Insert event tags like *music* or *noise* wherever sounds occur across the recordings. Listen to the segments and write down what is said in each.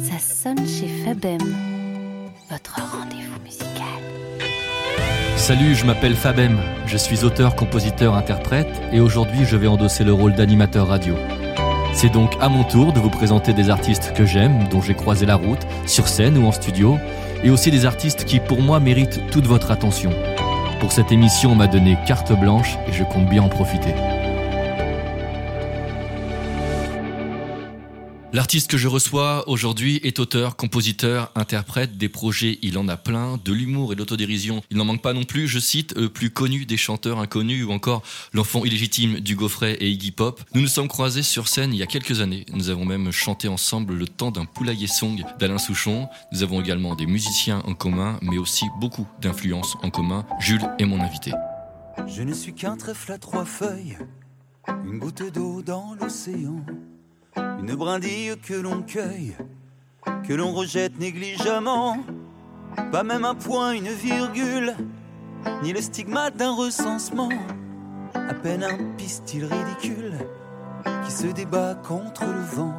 Ça sonne chez Fabem, votre rendez-vous musical. Salut, je m'appelle Fabem, je suis auteur, compositeur, interprète et aujourd'hui je vais endosser le rôle d'animateur radio. C'est donc à mon tour de vous présenter des artistes que j'aime, dont j'ai croisé la route, sur scène ou en studio, et aussi des artistes qui pour moi méritent toute votre attention. Pour cette émission, on m'a donné carte blanche et je compte bien en profiter. L'artiste que je reçois aujourd'hui est auteur, compositeur, interprète des projets, il en a plein, de l'humour et de l'autodérision. Il n'en manque pas non plus, je cite, le plus connu des chanteurs inconnus ou encore l'enfant illégitime du Gaufret et Iggy Pop. Nous nous sommes croisés sur scène il y a quelques années. Nous avons même chanté ensemble le temps d'un poulailler song d'Alain Souchon. Nous avons également des musiciens en commun, mais aussi beaucoup d'influences en commun. Jules est mon invité. Je ne suis qu'un trèfle à trois feuilles, une goutte d'eau dans l'océan. Une brindille que l'on cueille, que l'on rejette négligemment. Pas même un point, une virgule, ni le stigmate d'un recensement. À peine un pistil ridicule qui se débat contre le vent.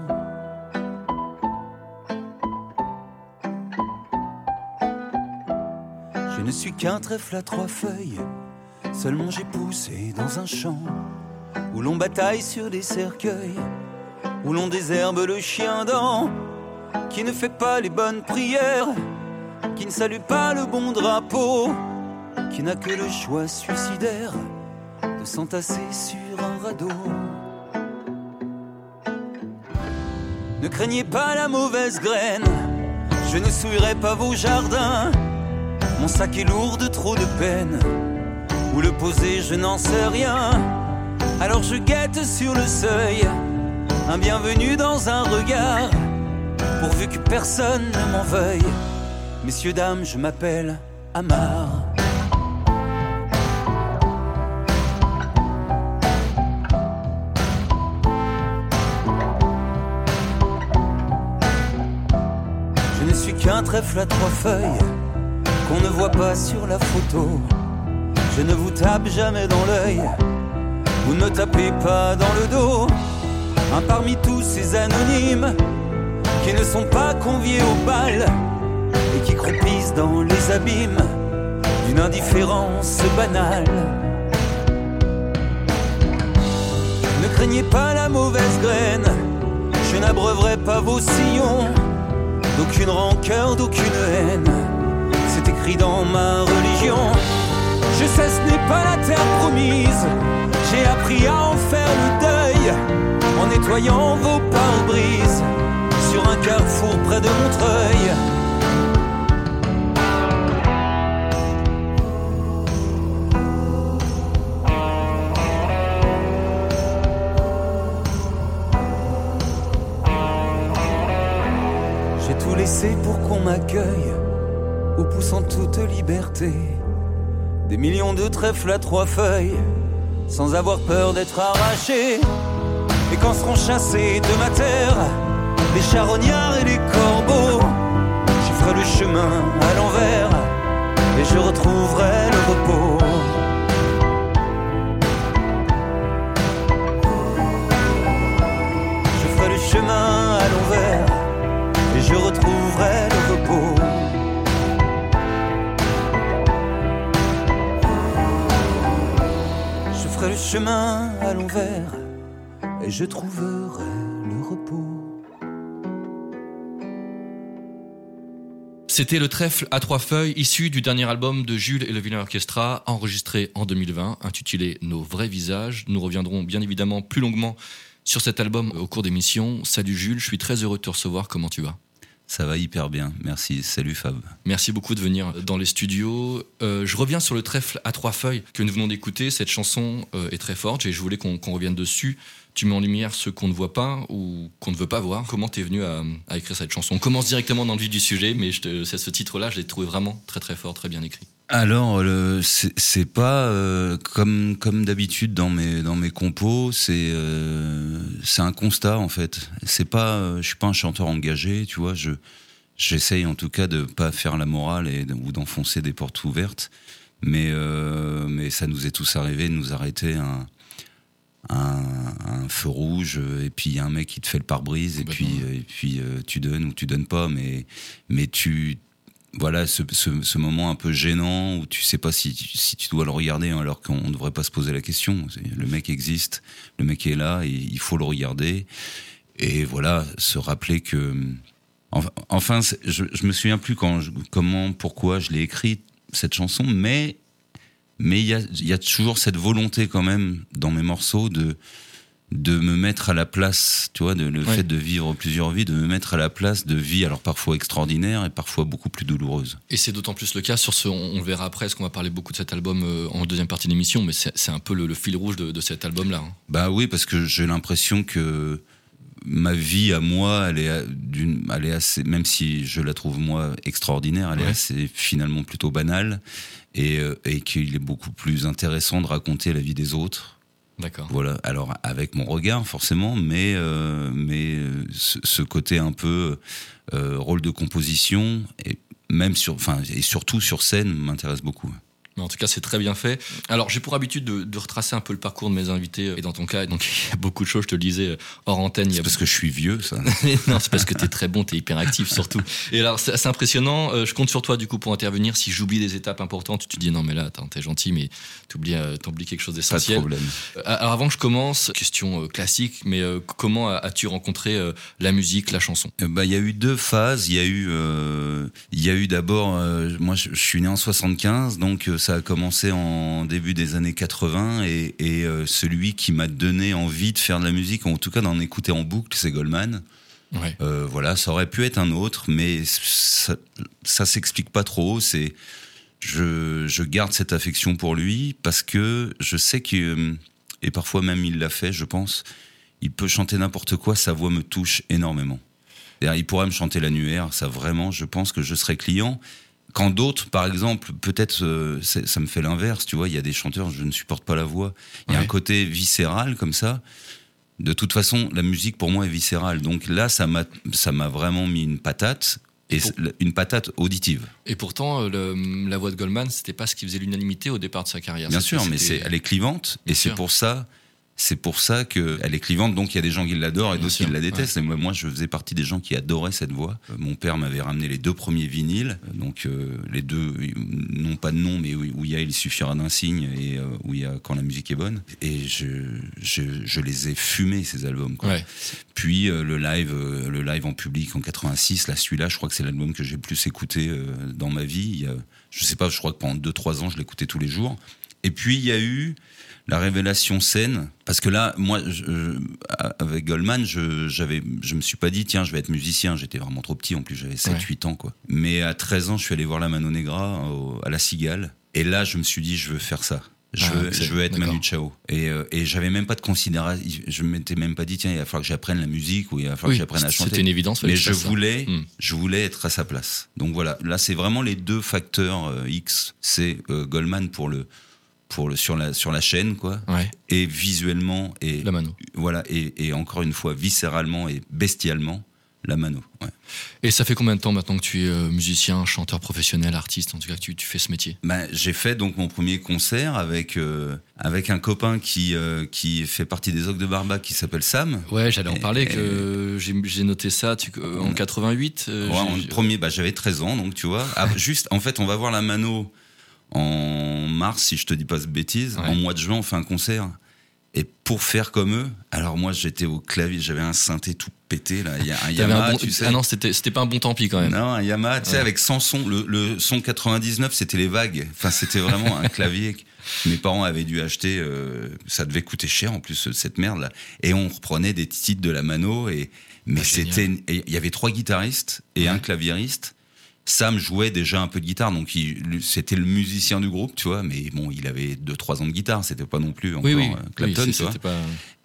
Je ne suis qu'un trèfle à trois feuilles, seulement j'ai poussé dans un champ où l'on bataille sur des cercueils où l'on désherbe le chien dent, qui ne fait pas les bonnes prières, qui ne salue pas le bon drapeau, qui n'a que le choix suicidaire de s'entasser sur un radeau. Ne craignez pas la mauvaise graine, je ne souillerai pas vos jardins. Mon sac est lourd de trop de peine, où le poser je n'en sais rien. Alors je guette sur le seuil un bienvenu dans un regard, pourvu que personne ne m'en veuille. Messieurs, dames, je m'appelle Amar. Je ne suis qu'un trèfle à trois feuilles qu'on ne voit pas sur la photo. Je ne vous tape jamais dans l'œil, vous ne tapez pas dans le dos un parmi tous ces anonymes qui ne sont pas conviés au bal et qui croupissent dans les abîmes d'une indifférence banale. Ne craignez pas la mauvaise graine, je n'abreuverai pas vos sillons d'aucune rancœur, d'aucune haine. C'est écrit dans ma religion. Je sais, ce n'est pas la terre promise, j'ai appris à en faire le deuil en nettoyant vos pare-brises sur un carrefour près de Montreuil. J'ai tout laissé pour qu'on m'accueille, ou poussant toute liberté. Des millions de trèfles à trois feuilles, sans avoir peur d'être arraché. Quand seront chassés de ma terre les charognards et les corbeaux, je ferai le chemin à l'envers et je retrouverai le repos. Je ferai le chemin à l'envers et je retrouverai le repos. Je ferai le chemin à l'envers je trouverai le repos. C'était le trèfle à trois feuilles issu du dernier album de Jules et le Villain Orchestra enregistré en 2020 intitulé Nos vrais visages. Nous reviendrons bien évidemment plus longuement sur cet album au cours d'émission. Salut Jules, je suis très heureux de te recevoir. Comment tu vas? Ça va hyper bien, merci. Salut Fab. Merci beaucoup de venir dans les studios. Euh, je reviens sur le trèfle à trois feuilles que nous venons d'écouter. Cette chanson euh, est très forte et je voulais qu'on revienne dessus. Tu mets en lumière ce qu'on ne voit pas ou qu'on ne veut pas voir. Comment t'es venu à, écrire cette chanson? On commence directement dans le vif du sujet, mais je te, ce titre-là, je l'ai trouvé vraiment très très fort, très bien écrit. Alors, c'est pas euh, comme comme d'habitude dans mes dans mes compos. C'est euh, c'est un constat en fait. C'est pas, euh, je suis pas un chanteur engagé, tu vois. Je j'essaye en tout cas de pas faire la morale et ou d'enfoncer des portes ouvertes. Mais mais ça nous est tous arrivé de nous arrêter un un, un feu rouge euh, et puis il y a un mec qui te fait le pare-brise et puis euh, et puis euh, tu donnes ou tu donnes pas mais mais tu voilà ce, ce, ce moment un peu gênant où tu sais pas si, si tu dois le regarder hein, alors qu'on ne devrait pas se poser la question. Le mec existe le mec est là et il faut le regarder. Et voilà se rappeler que enfin, je, je me souviens plus quand je- comment pourquoi je l'ai écrit cette chanson mais mais il y a, il y a toujours cette volonté quand même dans mes morceaux de de me mettre à la place, tu vois, de, le Ouais. fait de vivre plusieurs vies, de me mettre à la place de vies, alors parfois extraordinaires et parfois beaucoup plus douloureuses. Et c'est d'autant plus le cas sur ce, on, le verra après, parce qu'on va parler beaucoup de cet album euh, en deuxième partie de l'émission, mais c'est un peu le, le fil rouge de, de cet album-là. hein. Bah oui, parce que j'ai l'impression que ma vie à moi, elle est, elle est assez, même si je la trouve moi extraordinaire, elle est assez finalement plutôt banale et, euh, et qu'il est beaucoup plus intéressant de raconter la vie des autres D'accord. Voilà, alors avec mon regard forcément, mais, euh, mais euh, ce, ce côté un peu euh, rôle de composition, et même sur, enfin, et surtout sur scène, m'intéresse beaucoup. Mais en tout cas, c'est très bien fait. Alors, j'ai pour habitude de, de retracer un peu le parcours de mes invités. Et dans ton cas, donc, *laughs* il y a beaucoup de choses, je te le disais, euh, hors antenne. C'est a parce que je suis vieux, ça. *laughs* non, c'est parce que t'es très bon, t'es hyper actif surtout. Et alors, c'est impressionnant. Euh, je compte sur toi du coup pour intervenir. Si j'oublie des étapes importantes, tu te dis non, mais là, attends, t'es gentil, mais t'oublies, euh, t'oublies quelque chose Pas de d'essentiel. problème. Euh, Alors, avant que je commence, question euh, classique, mais euh, comment as- as-tu rencontré euh, la musique, la chanson? Euh, Bah, il y a eu deux phases. Il y a eu, euh, il y a eu d'abord, euh, moi, je, suis né en 75, donc euh, ça a commencé en début des années 80, et, et euh, celui qui m'a donné envie de faire de la musique, en tout cas d'en écouter en boucle, c'est Goldman. Ouais. Euh, voilà, ça aurait pu être un autre, mais ça, ça s'explique pas trop. C'est, je, je garde cette affection pour lui parce que je sais que, euh, et parfois même il l'a fait, je pense, il peut chanter n'importe quoi, sa voix me touche énormément. Il pourrait me chanter l'annuaire, ça vraiment, je pense que je serais client. Quand d'autres, par exemple, peut-être euh, ça me fait l'inverse, tu vois, il y a des chanteurs, je ne supporte pas la voix. Il y a Ouais. un côté viscéral comme ça. De toute façon, la musique pour moi est viscérale. Donc là, ça m'a, ça m'a vraiment mis une patate, et Pour- une patate auditive. Et pourtant, euh, le- la voix de Goldman, c'était pas ce qui faisait l'unanimité au départ de sa carrière. Bien sûr, mais c'est, elle est clivante, Bien et c'est pour ça, c'est pour ça que elle est clivante. Donc il y a des gens qui l'adorent et d'autres qui la détestent. Et moi, moi, je faisais partie des gens qui adoraient cette voix. Euh, Mon père m'avait ramené les deux premiers vinyles, euh, donc euh, les deux, non pas de nom, mais où il y a il suffira d'un signe et euh, où il y a quand la musique est bonne. Et je, je, je les ai fumés ces albums. Quoi. Ouais. Puis euh, le live, le live en public en 86, là celui-là, je crois que c'est l'album que j'ai le plus écouté dans ma vie. Il y a, je sais pas, je crois que pendant 2-3 ans, je l'écoutais tous les jours. Et puis il y a eu la révélation scène, parce que là, moi, je- avec Goldman, je, j'avais, je me suis pas dit, tiens, je vais être musicien. J'étais vraiment trop petit, en plus, j'avais 7-8 ans, quoi. Mais à 13 ans, je suis allé voir la Mano Negra au- à la Cigale. Et là, je me suis dit, je veux faire ça. Je, Ah, veux, ok, je veux être. Manu Chao. Et, euh, et j'avais même pas de considération. Je m'étais même pas dit, tiens, il va falloir que j'apprenne la musique ou il va falloir Oui, que j'apprenne à chanter. c'était une évidence. Mais je ça. voulais, Hmm. je voulais être à sa place. Donc voilà, là c'est vraiment les deux facteurs euh, X. C'est euh, Goldman pour le, pour le sur la sur la chaîne quoi, Ouais, et visuellement et la mano. voilà et, et encore une fois viscéralement et bestialement la mano. ouais. Et ça fait combien de temps maintenant que tu es euh, musicien, chanteur professionnel, artiste, en tout cas que tu, tu fais ce métier? Ben, j'ai fait donc mon premier concert avec euh, avec un copain qui euh, qui fait partie des Ocs de Barbac qui s'appelle Sam. Ouais, j'allais en Et- parler, que j'ai noté ça tu- en 88. euh, Ouais, en premier, bah, j'avais 13 ans, donc tu vois. Ah, *laughs* juste, en fait, on va voir la Mano en mars, si je te dis pas de bêtises. Ouais. En mois de juin, on fait un concert. Et pour faire comme eux, alors moi, j'étais au clavier, j'avais un synthé tout pété, là. Il y a un *laughs* Yamaha, un bon... tu sais. Ah non, c'était c'était pas un bon tant pis quand même. Non, un Yamaha, tu sais, avec 100 sons. Le, le son 99, c'était les vagues. Enfin, c'était vraiment un clavier que mes parents avaient dû acheter. euh, ça devait coûter cher, en plus, cette merde-là. Et on reprenait des titres de la mano. Et, mais Ah, c'était, il y avait trois guitaristes et un claviériste. Sam jouait déjà un peu de guitare, donc c'était le musicien du groupe, tu vois. Mais bon, il avait deux, trois ans de guitare. C'était pas non plus encore Oui, oui. euh, Clapton, oui, tu vois. pas...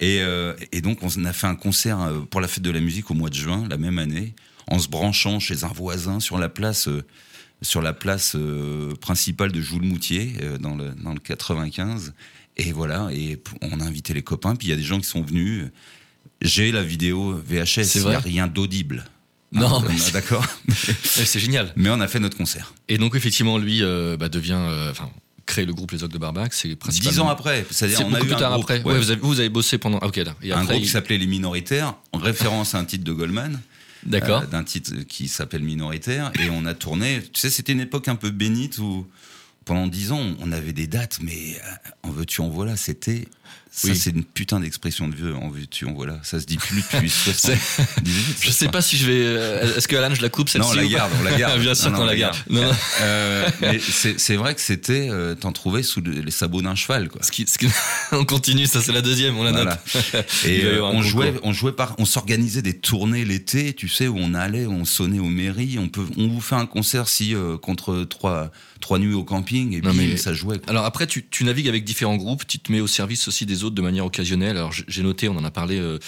Et, euh, et donc, on a fait un concert euh, pour la fête de la musique au mois de juin, la même année, en se branchant chez un voisin sur la place, euh, sur la place euh, principale de Joule-Moutier, euh, dans, le, dans le 95. Et voilà, et on a invité les copains, puis il y a des gens qui sont venus. J'ai la vidéo VHS, il n'y a rien d'audible. Non, Hein, mais- on a- d'accord. *laughs* C'est génial. Mais on a fait notre concert. Et donc effectivement, lui euh, bah, devient, euh, enfin, créé le groupe Les Ogres de Barbac. C'est principalement. Dix ans après, c'est-à-dire C'est on a eu plus un tard groupe, après. ouais. Ouais, vous, avez, vous avez bossé pendant. Ah, ok, là. Et un après, groupe qui s'appelait Les Minoritaires, en référence à un titre de Goldman. D'accord. euh, d'un titre qui s'appelle Minoritaire. Et on a tourné. Tu sais, c'était une époque un peu bénite où pendant dix ans, on avait des dates, mais en veux-tu, en voilà, c'était. Ça, c'est une putain d'expression de vieux. En veux-tu, en voilà. Ça se dit plus depuis *laughs* 78. Je sais pas si je vais. euh, Est-ce que Alan, je la coupe celle-ci Non, on la garde, on la garde. *laughs* Bien sûr qu'on on la garde. garde. Non, non. Euh, mais c'est vrai que c'était. euh, T'en trouvais sous le- les sabots d'un cheval, quoi. Ce qui, ce qui- *laughs* on continue, ça c'est la deuxième, on la Voilà. note. Et euh, on concours. jouait, on jouait par, on s'organisait des tournées l'été, tu sais, où on allait, on sonnait aux mairies, on peut, on vous fait un concert si contre trois, trois nuits au camping et Non, mais- ça jouait. quoi. Alors après, tu, tu navigues avec différents groupes, tu te mets au service aussi des autres de manière occasionnelle. Alors j'ai noté, on en a parlé euh,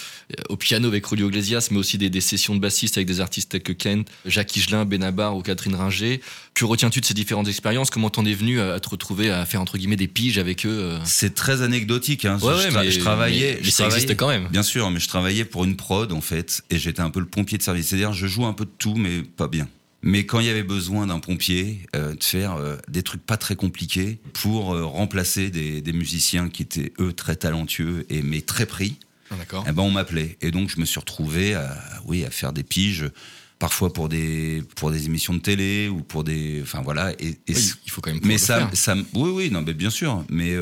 au piano avec Julio Iglesias, mais aussi des, des sessions de bassistes avec des artistes tels que Kent, Jacques Higelin, Benabar ou Catherine Ringer. Que retiens-tu de ces différentes expériences? Comment t'en es venu à, à te retrouver à faire entre guillemets des piges avec eux euh? C'est très anecdotique. Hein. Ouais, je, ouais, tra- mais- je travaillais, mais- mais je ça existe quand même. Bien sûr, mais je travaillais pour une prod en fait, et j'étais un peu le pompier de service. C'est-à-dire, je joue un peu de tout, mais pas bien. Mais quand il y avait besoin d'un pompier, euh, de faire euh, des trucs pas très compliqués pour euh, remplacer des, des musiciens qui étaient eux très talentueux et mais très pris, Ah, eh ben on m'appelait. Et donc je me suis retrouvé à, oui, à faire des piges, parfois pour des, pour des émissions de télé ou pour des, enfin voilà. Et, et Oui, il faut quand même mais ça, faire. ça, oui, oui, non, mais bien sûr. Mais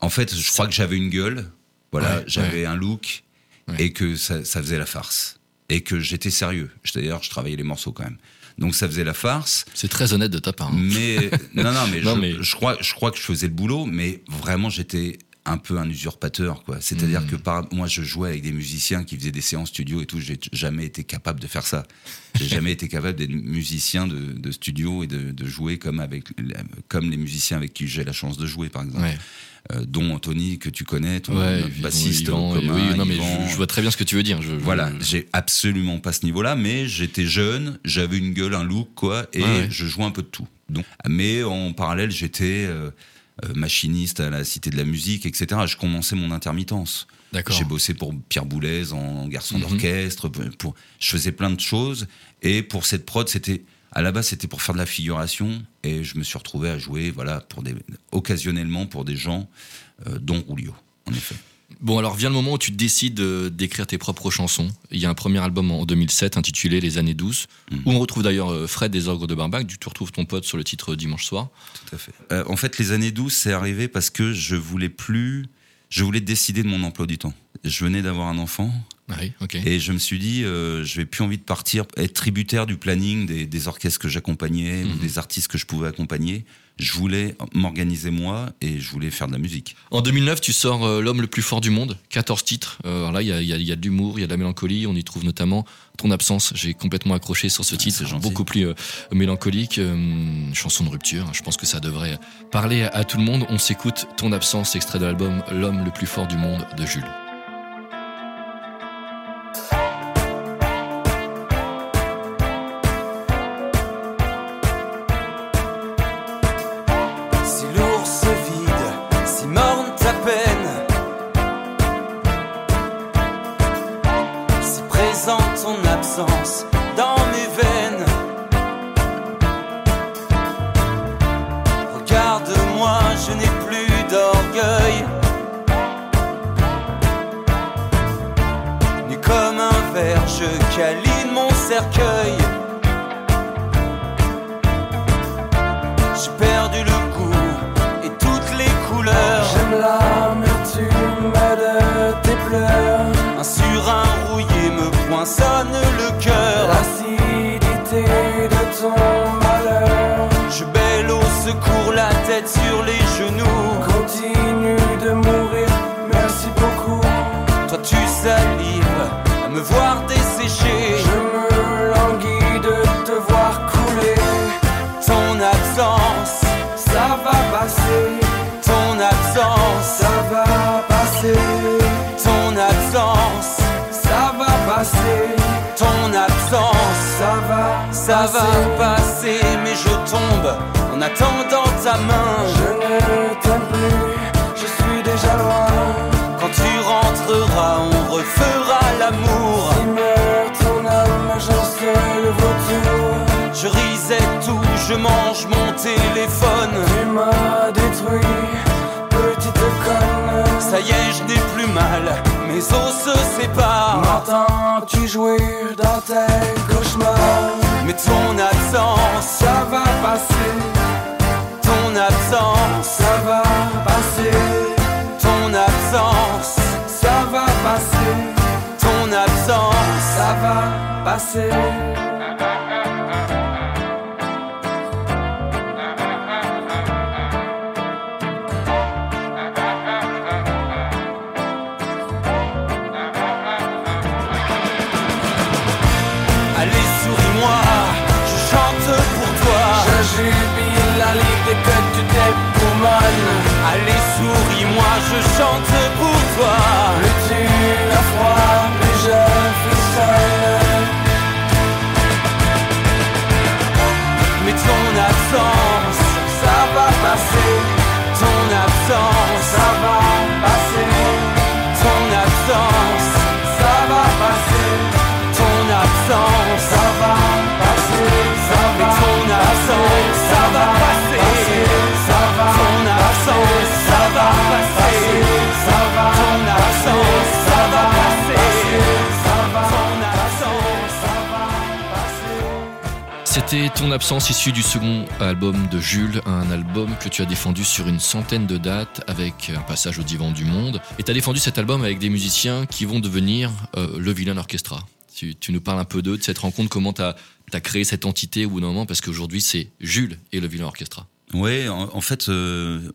en fait, je crois que j'avais une gueule, voilà, Ouais, j'avais un look Ouais. et que ça, ça faisait la farce et que j'étais sérieux. D'ailleurs, je travaillais les morceaux quand même. Donc ça faisait la farce. C'est très honnête de ta part. hein. Mais *laughs* non, non, mais, Non, je, mais- je crois, je crois que je faisais le boulot, mais vraiment j'étais un peu un usurpateur, quoi. C'est-à-dire Mhm. que par, moi, je jouais avec des musiciens qui faisaient des séances studio et tout. J'ai jamais été capable de faire ça. J'ai *laughs* jamais été capable d'être musicien de, de studio et de, de jouer comme avec, comme les musiciens avec qui j'ai la chance de jouer, par exemple. Ouais. Euh, dont Anthony que tu connais, ton Ouais, Yvan, bassiste Yvan, commun, oui, non, mais Yvan. je, je vois très bien ce que tu veux dire. Je- je- Voilà, j'ai absolument pas ce niveau-là, mais j'étais jeune, j'avais une gueule, un look, quoi, et Ouais, je jouais un peu de tout. Donc, mais en parallèle, j'étais euh, euh, machiniste à la Cité de la Musique, etc. Je commençais mon intermittence. D'accord. J'ai bossé pour Pierre Boulez en garçon Mhm. d'orchestre. Pour, je faisais plein de choses, et pour cette prod, c'était à la base, c'était pour faire de la figuration, et je me suis retrouvé à jouer, voilà, pour des, occasionnellement pour des gens, euh, dont Julio, en effet. Bon, alors vient le moment où tu décides euh, d'écrire tes propres chansons. Il y a un premier album en 2007 intitulé Les années douces, Mhm. où on retrouve d'ailleurs euh, Fred des Ogres de Barbac. Tu retrouves ton pote sur le titre Dimanche soir. Tout à fait. Euh, en fait, les années douces, c'est arrivé parce que je voulais plus. Je voulais décider de mon emploi du temps. Je venais d'avoir un enfant Ah oui, et je me suis dit, euh, je vais plus envie de partir, être tributaire du planning des, des orchestres que j'accompagnais ou Mhm. des artistes que je pouvais accompagner. Je voulais m'organiser moi et je voulais faire de la musique. En 2009, tu sors euh, L'homme le plus fort du monde, 14 titres. Euh, alors là, il y a, y a- y a de l'humour, il y a de la mélancolie. On y trouve notamment Ton absence. J'ai complètement accroché sur ce titre, c'est gentil. beaucoup plus euh, mélancolique. euh, chanson de rupture. Je pense que ça devrait parler à, à tout le monde. On s'écoute Ton absence, extrait de l'album L'homme le plus fort du monde de Jules. Mes os se séparent. M'entends-tu jouer dans tes cauchemars Mais ton absence, Ça va passer, ton absence, ça va passer, ton absence, ça va passer, ton absence. ça va passer. Je chante pour toi. C'était ton absence issue du second album de Jules, un album que tu as défendu sur une centaine de dates avec un passage au divan du monde. Et tu as défendu cet album avec des musiciens qui vont devenir euh, le Villain Orchestra. Tu, nous parles un peu d'eux, de cette rencontre, comment tu as, créé cette entité au bout d'un moment, parce qu'aujourd'hui c'est Jules et le Villain Orchestra. Ouais, en, fait, euh,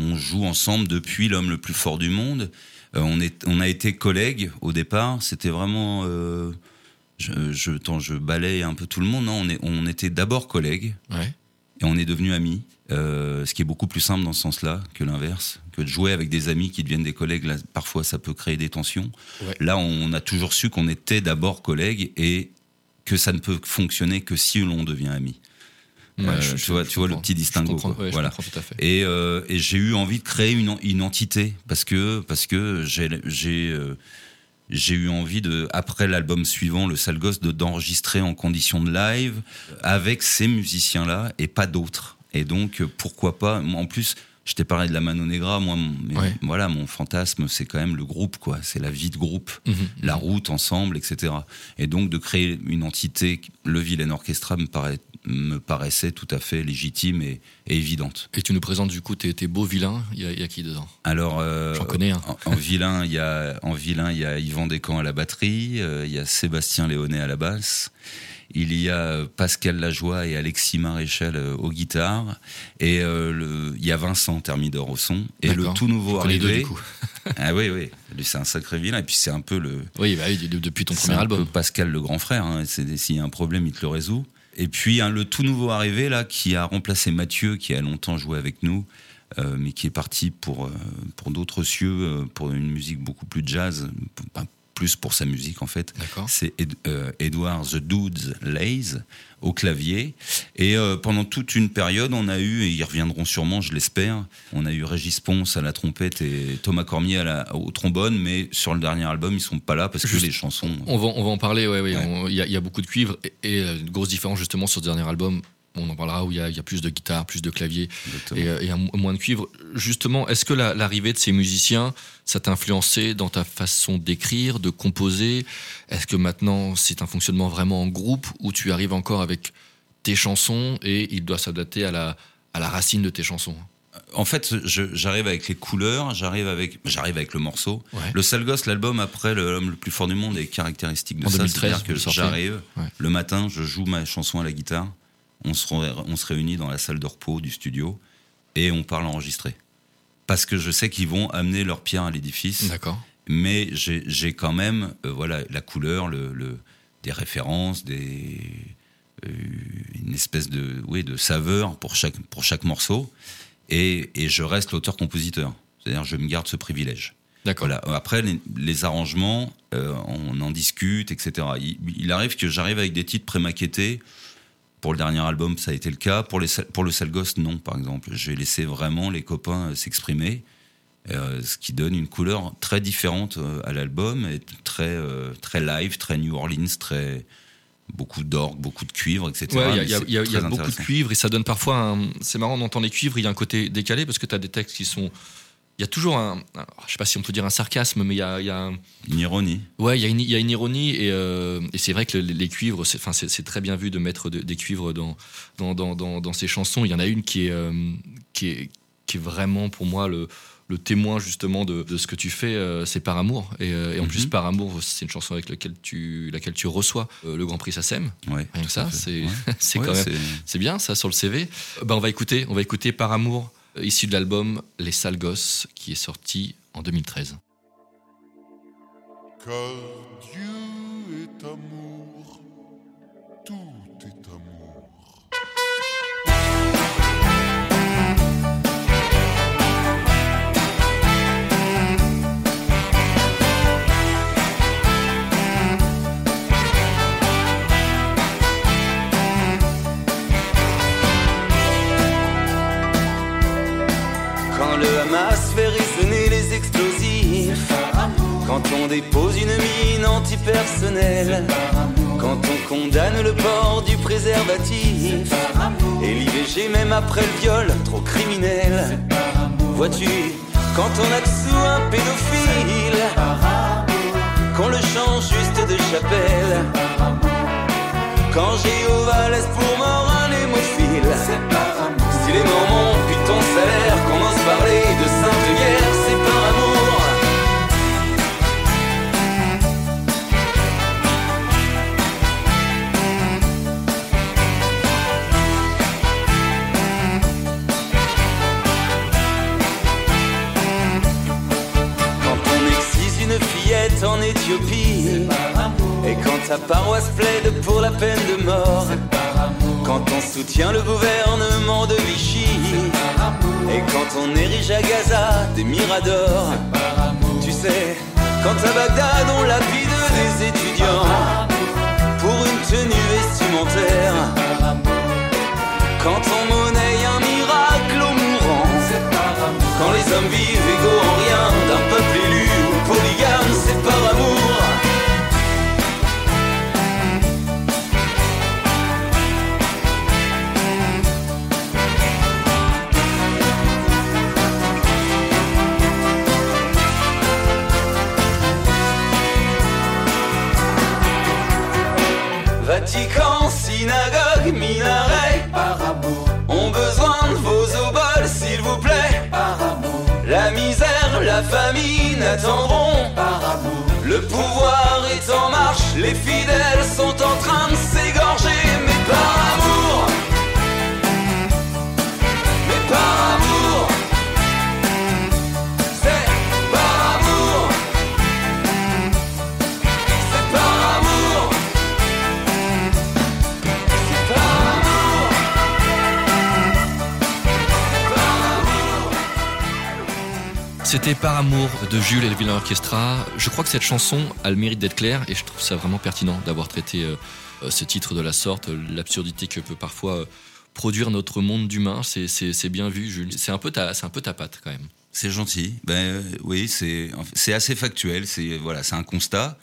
on, joue ensemble depuis l'homme le plus fort du monde. Euh, on a été collègues au départ. C'était vraiment. Je, je, balaye un peu tout le monde. Non, on, est, on était d'abord collègues Ouais. et on est devenus amis. Euh, ce qui est beaucoup plus simple dans ce sens-là que l'inverse, que de jouer avec des amis qui deviennent des collègues. Là, parfois, ça peut créer des tensions. Ouais. Là, on a toujours su qu'on était d'abord collègues et que ça ne peut fonctionner que si l'on devient. Ouais, Euh, je- tu vois- je tu vois le petit distinguo, Je comprends, quoi. ouais, je Voilà. comprends tout à fait. Et, euh, et j'ai eu envie de créer une, une entité parce que parce que j'ai j'ai eu envie de après l'album suivant le sale gosse de d'enregistrer en condition de live avec ces musiciens là et pas d'autres et donc euh, pourquoi pas? En plus je t'ai parlé de la Mano Negra moi mon- mais Ouais. voilà mon fantasme c'est quand même le groupe quoi c'est la vie de groupe Mhm. la route ensemble etc et donc de créer une entité le Villain Orchestra me paraît me paraissait tout à fait légitime et, et évidente Et tu nous présentes du coup tes, tes beaux vilains, il y, a- il y a qui dedans? Alors, euh, J'en connais un. En, en vilain, il y a en vilain, il y a Yvan Descamps à la batterie, euh, il y a Sébastien Léonet à la basse, il y a euh, Pascal Lajoie et Alexis Maréchal aux guitares, et euh, le, il y a Vincent Thermidor au son, et le tout nouveau deux, arrivé. du coup. *laughs* ah oui, oui, c'est un sacré vilain, et puis c'est un peu le, Oui, bah depuis ton premier un peu album. Pascal le grand frère. Hein. C'est- S'il y a un problème, il te le résout. Et puis hein, le tout nouveau arrivé là, qui a remplacé Mathieu, qui a longtemps joué avec nous, euh, mais qui est parti pour euh, d'autres cieux, euh, pour une musique beaucoup plus jazz, plus pour sa musique en fait. C'est Ed- euh, Edward The Dudes Lays au clavier. Et euh, pendant toute une période, on a eu, et ils reviendront sûrement, je l'espère, on a eu Régis Ponce à la trompette et Thomas Cormier à la, au trombone, mais sur le dernier album, ils sont pas là parce que les chansons. On va, on va en parler, ouais, ouais. Ouais. on- Il y, a- il y a beaucoup de cuivre et, et, euh, une grosse différence justement sur ce dernier album. On en parlera où il y a, il y a plus de guitare, plus de clavier et, euh, et moins de cuivre. Justement, est-ce que la- l'arrivée de ces musiciens, ça t'a influencé dans ta façon d'écrire, de composer? Est-ce que maintenant c'est un fonctionnement vraiment en groupe où tu arrives encore avec tes chansons et il doit s'adapter à la, à la racine de tes chansons? En fait, j'arrive avec les couleurs, j'arrive avec, j'arrive avec le morceau. Ouais. Le sale gosse, l'album après le- l'homme le plus fort du monde est caractéristique de En ça. 2013, C'est-à-dire que j'arrive Ouais. le matin, je joue ma chanson à la guitare, on se, ré- on se réunit dans la salle de repos du studio et on parle enregistré. Parce que je sais qu'ils vont amener leur pierre à l'édifice, D'accord. mais j'ai j'ai quand même euh, voilà la couleur, le, le- des références, des euh, une espèce de oui de saveur pour chaque pour chaque morceau et, et je reste l'auteur-compositeur. C'est-à-dire je me garde ce privilège. D'accord. Voilà. Après les, les arrangements, euh, on en discute, etc. Il, il arrive que j'arrive avec des titres prémaquettés. Pour le dernier album, ça a été le cas. Pour, les, pour le Sale Gosse, non, par exemple. J'ai laissé vraiment les copains euh, s'exprimer, euh, ce qui donne une couleur très différente euh, à l'album, et très, euh, très live, très New Orleans, très beaucoup d'orgue, beaucoup de cuivre, etc. Ouais, il y a, Mais il y a- y a- y beaucoup de cuivre et ça donne parfois un... C'est marrant d'entendre les cuivres, il y a un côté décalé parce que tu as des textes qui sont il y a toujours un, un- je sais pas si on peut dire un sarcasme, mais il y a, il y a un- Une ironie. Ouais, il y, a une- il y a une ironie et, euh, et c'est vrai que le- les cuivres, c'est, enfin, c'est, très bien vu de mettre de- des cuivres dans, dans, dans, dans, dans ces chansons. Il y en a une qui est, euh, qui est, qui est vraiment pour moi le, le témoin justement de, de ce que tu fais, euh, c'est Par Amour. Et, euh, et en Mhm. plus, Par Amour, c'est une chanson avec laquelle tu, laquelle tu reçois euh, le Grand Prix SACEM. Ouais, Rien que ça, *laughs* c'est, Ouais. quand même c'est- bien ça sur le CV. Ben, on va écouter, on va écouter Par Amour, issu de l'album Les Sales Gosses, qui est sorti en 2013. Car Dieu est amour, après le viol, trop criminel. Vois-tu, quand on a sous un pédophile Qu'on le change juste de chapelle. Quand Jéhovah laisse pour mort un hémophile. Si les mormons puent ton salaire, qu'on ose parler ta paroisse plaide pour la peine de mort, quand on soutient le gouvernement de Vichy, et quand on érige à Gaza des miradors, tu sais, quand à Bagdad on lapide des étudiants. Pour une tenue vestimentaire, quand on monnaie un miracle aux mourants, quand les hommes vivent égaux en rien d'un peuple élu Vatican, synagogue, minaret, ont besoin de vos oboles, s'il vous plaît. La misère, la famine attendront. Le pouvoir est en marche, les fidèles sont en train de s'égorger, C'était Par Amour de Jules et le Villain Orchestra. Je crois que cette chanson a le mérite d'être claire et je trouve ça vraiment pertinent d'avoir traité euh, euh, ce titre de la sorte, l'absurdité que peut parfois euh, produire notre monde d'humains. C'est- bien vu, Jules. C'est un, peu ta- c'est un peu ta patte quand même. C'est gentil. Ben oui, c'est assez factuel. C'est voilà, un constat.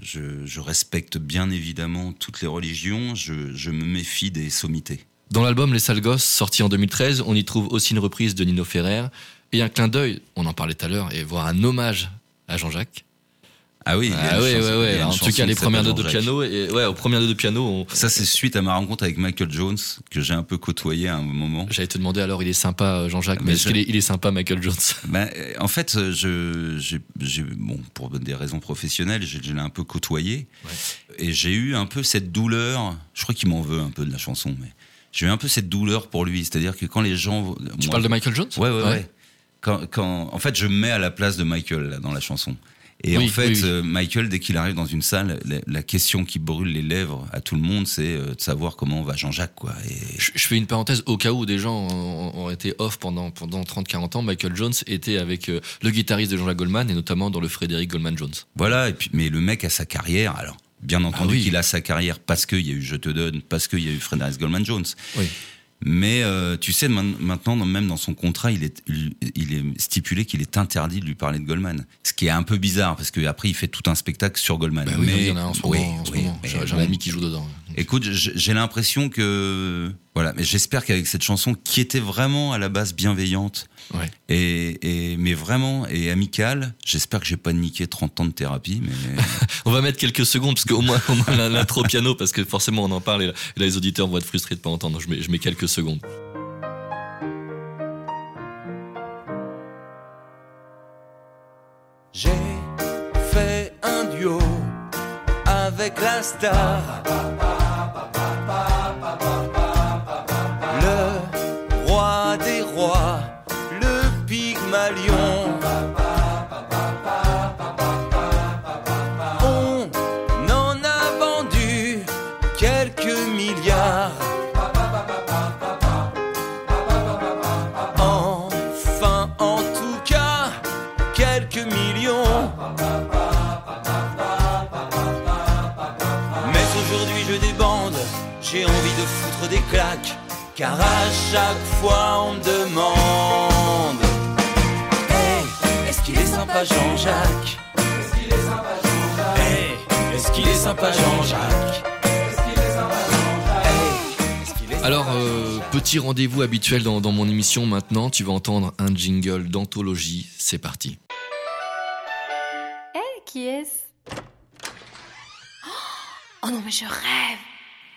Je, je respecte bien évidemment toutes les religions. Je, je me méfie des sommités. Dans l'album Les Sales Gosses, sorti en 2013, on y trouve aussi une reprise de Nino Ferrer et un clin d'œil, on en parlait tout à l'heure, et voire un hommage à Jean-Jacques. Ah oui. Ah ouais, chanson- ouais, ouais. une En tout cas, les premières notes de piano, et ouais, aux premières notes de piano, on- Ça, c'est suite à ma rencontre avec Michael Jones que j'ai un peu côtoyé à un moment. j'allais te demander alors, il est sympa, Jean-Jacques, mais, Mais est-ce je- qu'il est, il est sympa, Michael Jones? Ben, euh, en fait, euh, je, j'ai, bon, pour des raisons professionnelles, je, je l'ai un peu côtoyé. Et j'ai eu un peu cette douleur. Je crois qu'il m'en veut un peu de la chanson, mais j'ai eu un peu cette douleur pour lui. C'est-à-dire que quand les gens. Tu moi- parles de Michael Jones? Ouais, ouais, ouais. Quand, quand, en fait, je me mets à la place de Michael là, dans la chanson. Et Oui, en fait, oui, oui. euh, Michael, dès qu'il arrive dans une salle, la, la question qui brûle les lèvres à tout le monde, c'est euh, de savoir comment va Jean-Jacques, quoi. Et Je, je fais une parenthèse au cas où des gens ont, ont été off pendant, pendant 30-40 ans. Michael Jones était avec euh, le guitariste de Jean-Jacques Goldman et notamment dans le Frédéric Goldman Jones. Voilà, et puis, mais le mec a sa carrière. Alors, bien entendu Ah qu'il a sa carrière parce qu'il y a eu Je te donne, parce qu'il y a eu Frédéric Goldman Jones. Oui. Mais euh, tu sais, maintenant, même dans son contrat, il est, il est stipulé qu'il est interdit de lui parler de Goldman. Ce qui est un peu bizarre, parce qu'après, il fait tout un spectacle sur Goldman. Bah oui, mais, il y en a en ce oui, moment. oui, moment. J'ai un ami qui joue dedans. Écoute, j'ai l'impression que Voilà, mais j'espère qu'avec cette chanson qui était vraiment à la base bienveillante Ouais. et, et mais vraiment et amicale, j'espère que j'ai pas niqué 30 ans de thérapie, mais *laughs* On va mettre quelques secondes parce qu'au moins, au moins l'intro piano parce que forcément on en parle et là, et là, les auditeurs vont être frustrés de pas entendre. Je mets, je mets quelques secondes. J'ai fait un duo avec la star. Car à chaque fois on me demande Hey, est-ce qu'il est sympa Jean-Jacques? Est-ce qu'il est sympa Jean-Jacques? Hey, est-ce qu'il est sympa Jean-Jacques Hey, est-ce qu'il est Alors, sympa euh, petit rendez-vous habituel dans, dans mon émission maintenant. Tu vas entendre un jingle d'anthologie. C'est parti. Eh, qui est-ce? Oh non, mais je rêve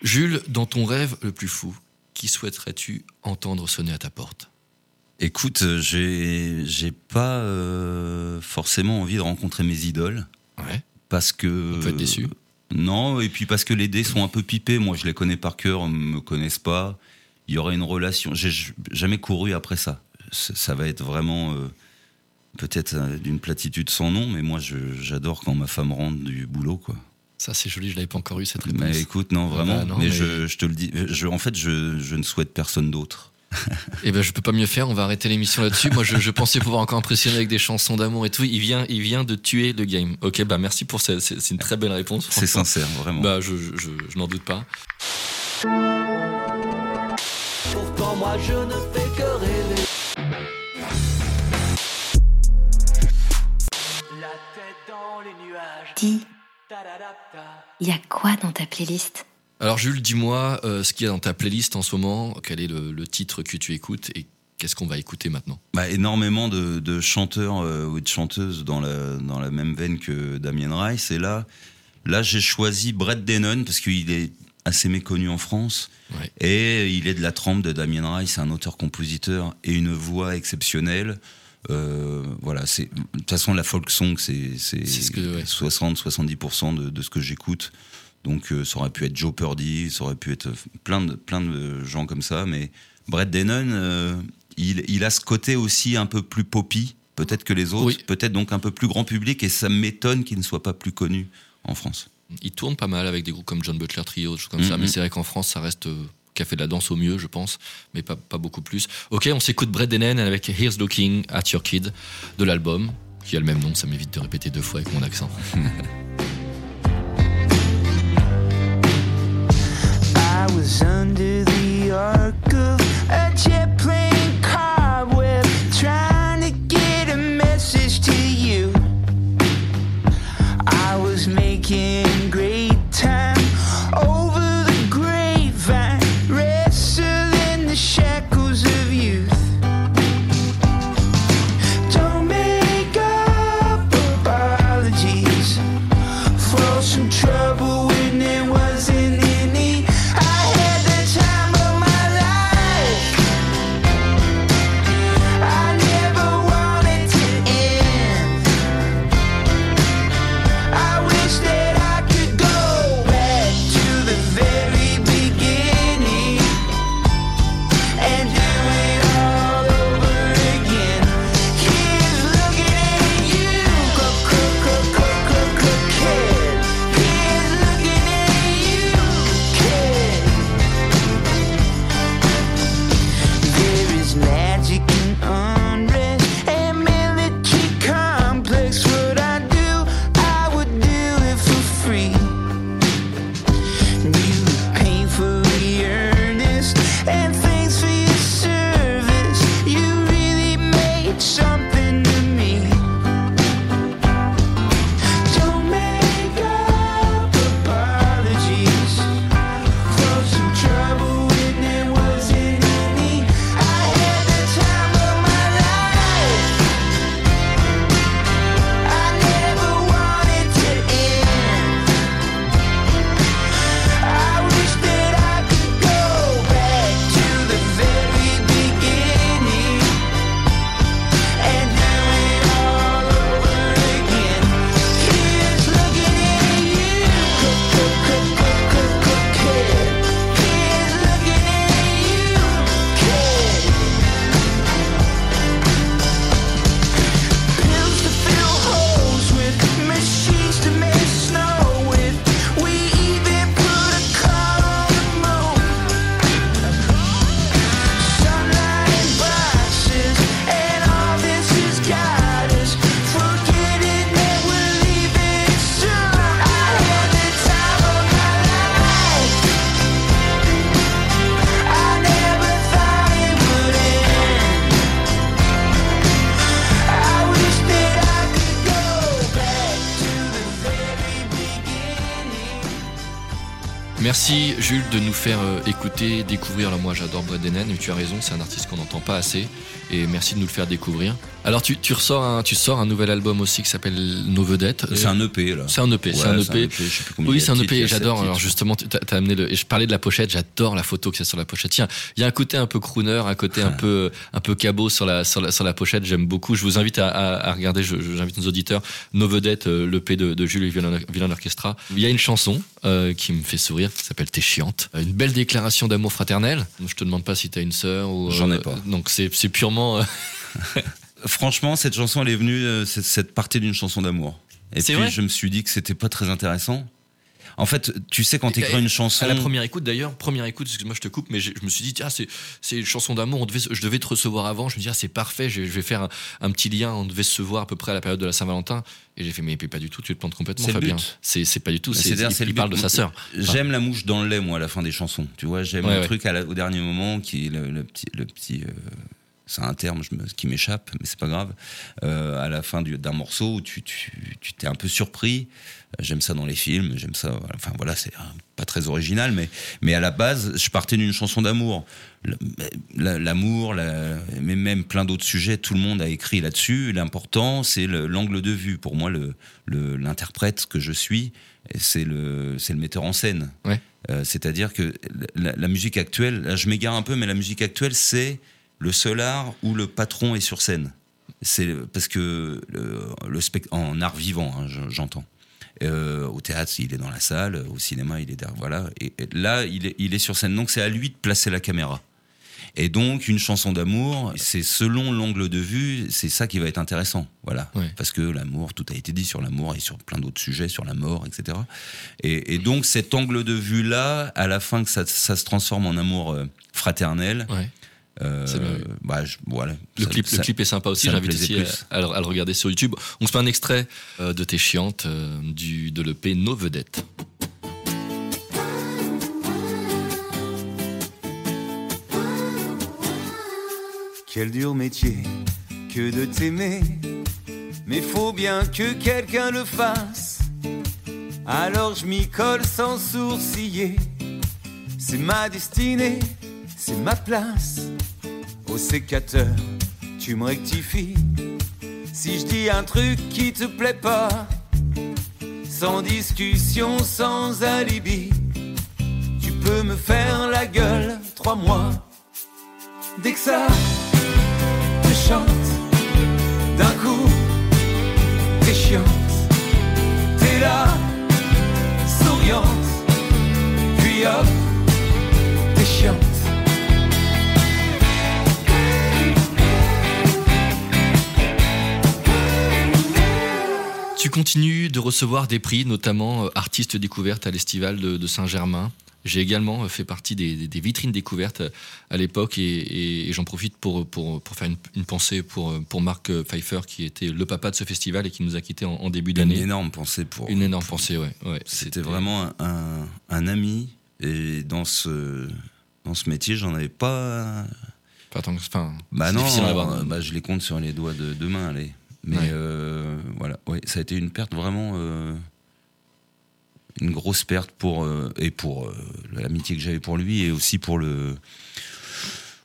Jules, dans ton rêve le plus fou, qui souhaiterais-tu entendre sonner à ta porte? Écoute, euh, j'ai j'ai pas euh, forcément envie de rencontrer mes idoles Ouais. parce que On peut être déçu. Non, et puis parce que les dés sont un peu pipés. Moi, je les connais par cœur, on me connaissent pas. Il y aurait une relation. J'ai jamais couru après ça. Ça va être vraiment euh, peut-être d'une platitude sans nom, mais moi, j'adore quand ma femme rentre du boulot, quoi. Ça, c'est joli, je l'avais pas encore eu cette réponse. Mais écoute, non, vraiment. bah non, mais mais- Je, je te le dis. Je, en fait, je, je ne souhaite personne d'autre. *laughs* Eh ben, je peux pas mieux faire. On va arrêter l'émission là-dessus. Moi, je, je pensais pouvoir encore impressionner avec des chansons d'amour et tout. Il vient, il vient de tuer le game. Ok, bah merci pour ça. C'est une très belle réponse. C'est sincère, vraiment. Bah, je, je, je, je n'en doute pas. Pourtant moi je ne fais que rêver. La tête dans les nuages. Dis. Il y a quoi dans ta playlist? Alors, Jules, dis-moi euh, ce qu'il y a dans ta playlist en ce moment. Quel est le, le titre que tu écoutes et qu'est-ce qu'on va écouter maintenant? Bah, énormément de, de chanteurs euh, ou de chanteuses dans la, dans la même veine que Damien Rice. Et là, là j'ai choisi Brett Denon parce qu'il est assez méconnu en France. Ouais. Et il est de la trempe de Damien Rice, un auteur-compositeur et une voix exceptionnelle. Euh, voilà, c'est de toute façon la folk song, c'est c'est C'est ce que- ouais. 60-70% de, de ce que j'écoute. Donc euh, ça aurait pu être Joe Purdy, ça aurait pu être plein de plein de gens comme ça, mais Brett Denon, euh, il, il a ce côté aussi un peu plus poppy, peut-être que les autres, Oui. peut-être donc un peu plus grand public, et ça m'étonne qu'il ne soit pas plus connu en France. Il tourne pas mal avec des groupes comme John Butler Trio, des choses comme ça. Mais c'est vrai qu'en France, ça reste euh, café de la danse au mieux, je pense, mais pas, beaucoup plus. Ok, on s'écoute Brett Dennen avec Here's Looking at Your Kid de l'album, qui a le même nom, ça m'évite de répéter deux fois avec mon accent. *laughs* faire euh, écouter, découvrir. Alors moi j'adore Dennen, et tu as raison, c'est un artiste qu'on n'entend pas assez. Et merci de nous le faire découvrir. Alors tu, tu, ressors un, tu sors un nouvel album aussi qui s'appelle Nos Vedettes. C'est un EP là. C'est un EP, c'est un EP. je sais plus combien Oui, c'est un EP, j'adore. Alors justement, tu t'as amené le. Et je parlais de la pochette, j'adore la photo qu'il y a sur la pochette. Tiens, il y a un côté un peu crooner, un côté un peu un peu cabot sur la sur la, sur la pochette. J'aime beaucoup. Je vous invite à, à, à regarder. J'invite nos auditeurs. Nos vedettes, euh, l'EP de, de Jules et Villain Orchestra. Il y a une chanson euh, qui me fait sourire, qui s'appelle T'es chiante. Euh, Une belle déclaration d'amour fraternel. Je te demande pas si t'as une sœur ou. euh, J'en ai pas. Donc c'est purement. euh, *laughs* Franchement, cette chanson, elle est venue, euh, c'est- cette partie d'une chanson d'amour. Et puis, je me suis dit que c'était pas très intéressant. En fait, tu sais, quand t'écris une chanson. À la première écoute d'ailleurs, première écoute, excuse-moi je te coupe, mais je, je me suis dit, ah, c'est, c'est une chanson d'amour, devait, je devais te recevoir avant, je me dis, ah, c'est parfait, je, je vais faire un, un petit lien, on devait se voir à peu près à la période de la Saint-Valentin. Et j'ai fait, mais pas du tout, tu te plantes complètement, Fabien. C'est, c'est pas du tout, c'est, il, il parle de sa sœur. J'aime la mouche dans le lait, moi, à la fin des chansons. Tu vois, j'aime Ouais, le ouais. truc à la- au dernier moment qui est le, le petit. Le petit euh, c'est un terme je me- qui m'échappe, mais c'est pas grave. Euh, à la fin du- d'un morceau où tu tu- tu t'es un peu surpris. Euh, J'aime ça dans les films, j'aime ça. Enfin voilà, c'est euh, pas très original, mais, mais à la base, je partais d'une chanson d'amour. L'amour, la- mais même plein d'autres sujets, tout le monde a écrit là-dessus. L'important, c'est le- l'angle de vue. Pour moi, le- le- l'interprète que je suis, c'est le, le metteur en scène. Ouais. Euh, C'est-à-dire que la, la musique actuelle, là, je m'égare un peu, mais la musique actuelle, c'est le seul art où le patron est sur scène. C'est parce que le, le spect- en art vivant, hein, je- j'entends. Euh, au théâtre, il est dans la salle, au cinéma, il est derrière, voilà. Et, et là, il est, il est sur scène. Donc, c'est à lui de placer la caméra. Et donc, une chanson d'amour, c'est selon l'angle de vue, c'est ça qui va être intéressant. Voilà. Ouais. Parce que l'amour, tout a été dit sur l'amour et sur plein d'autres sujets, sur la mort, etc. Et, et donc, cet angle de vue-là, à la fin, que ça, ça se transforme en amour euh, fraternel. Ouais. Euh, bah, je- voilà. Le, Ça- clip, ça- le clip est sympa aussi, j'invite aussi plus. à, à le, à le regarder sur YouTube. On se met un extrait euh, de T'es chiante, euh, du, de l'EP Nos Vedettes. Quel dur métier que de t'aimer, mais faut bien que quelqu'un le fasse. Alors je m'y colle sans sourciller. C'est ma destinée, c'est ma place. Au sécateur, tu me rectifies. Si je dis un truc qui te plaît pas, sans discussion, sans alibi, tu peux me faire la gueule trois mois. Dès que ça te chante d'un coup, t'es chiante, t'es là, souriante, puis hop, Tu continues de recevoir des prix, notamment euh, artiste découverte à l'Estival de, de Saint-Germain. J'ai également euh, fait partie des, des- des vitrines découvertes euh, à l'époque et, et- et j'en profite pour, pour, pour faire une, une pensée pour, pour Marc Pfeiffer qui était le papa de ce festival et qui nous a quittés en, en début Une d'année. énorme pensée pour. Une énorme pensée, ouais. ouais. C'était vraiment un, un- ami. Et dans ce, dans ce métier, j'en avais pas. Pas tant que- Enfin, Bah non, bah, je les compte sur les doigts de deux mains, allez. Mais Ouais. euh, voilà, ouais, ça a été une perte vraiment. euh, une grosse perte pour. euh, et pour l'amitié que j'avais pour lui et aussi pour le.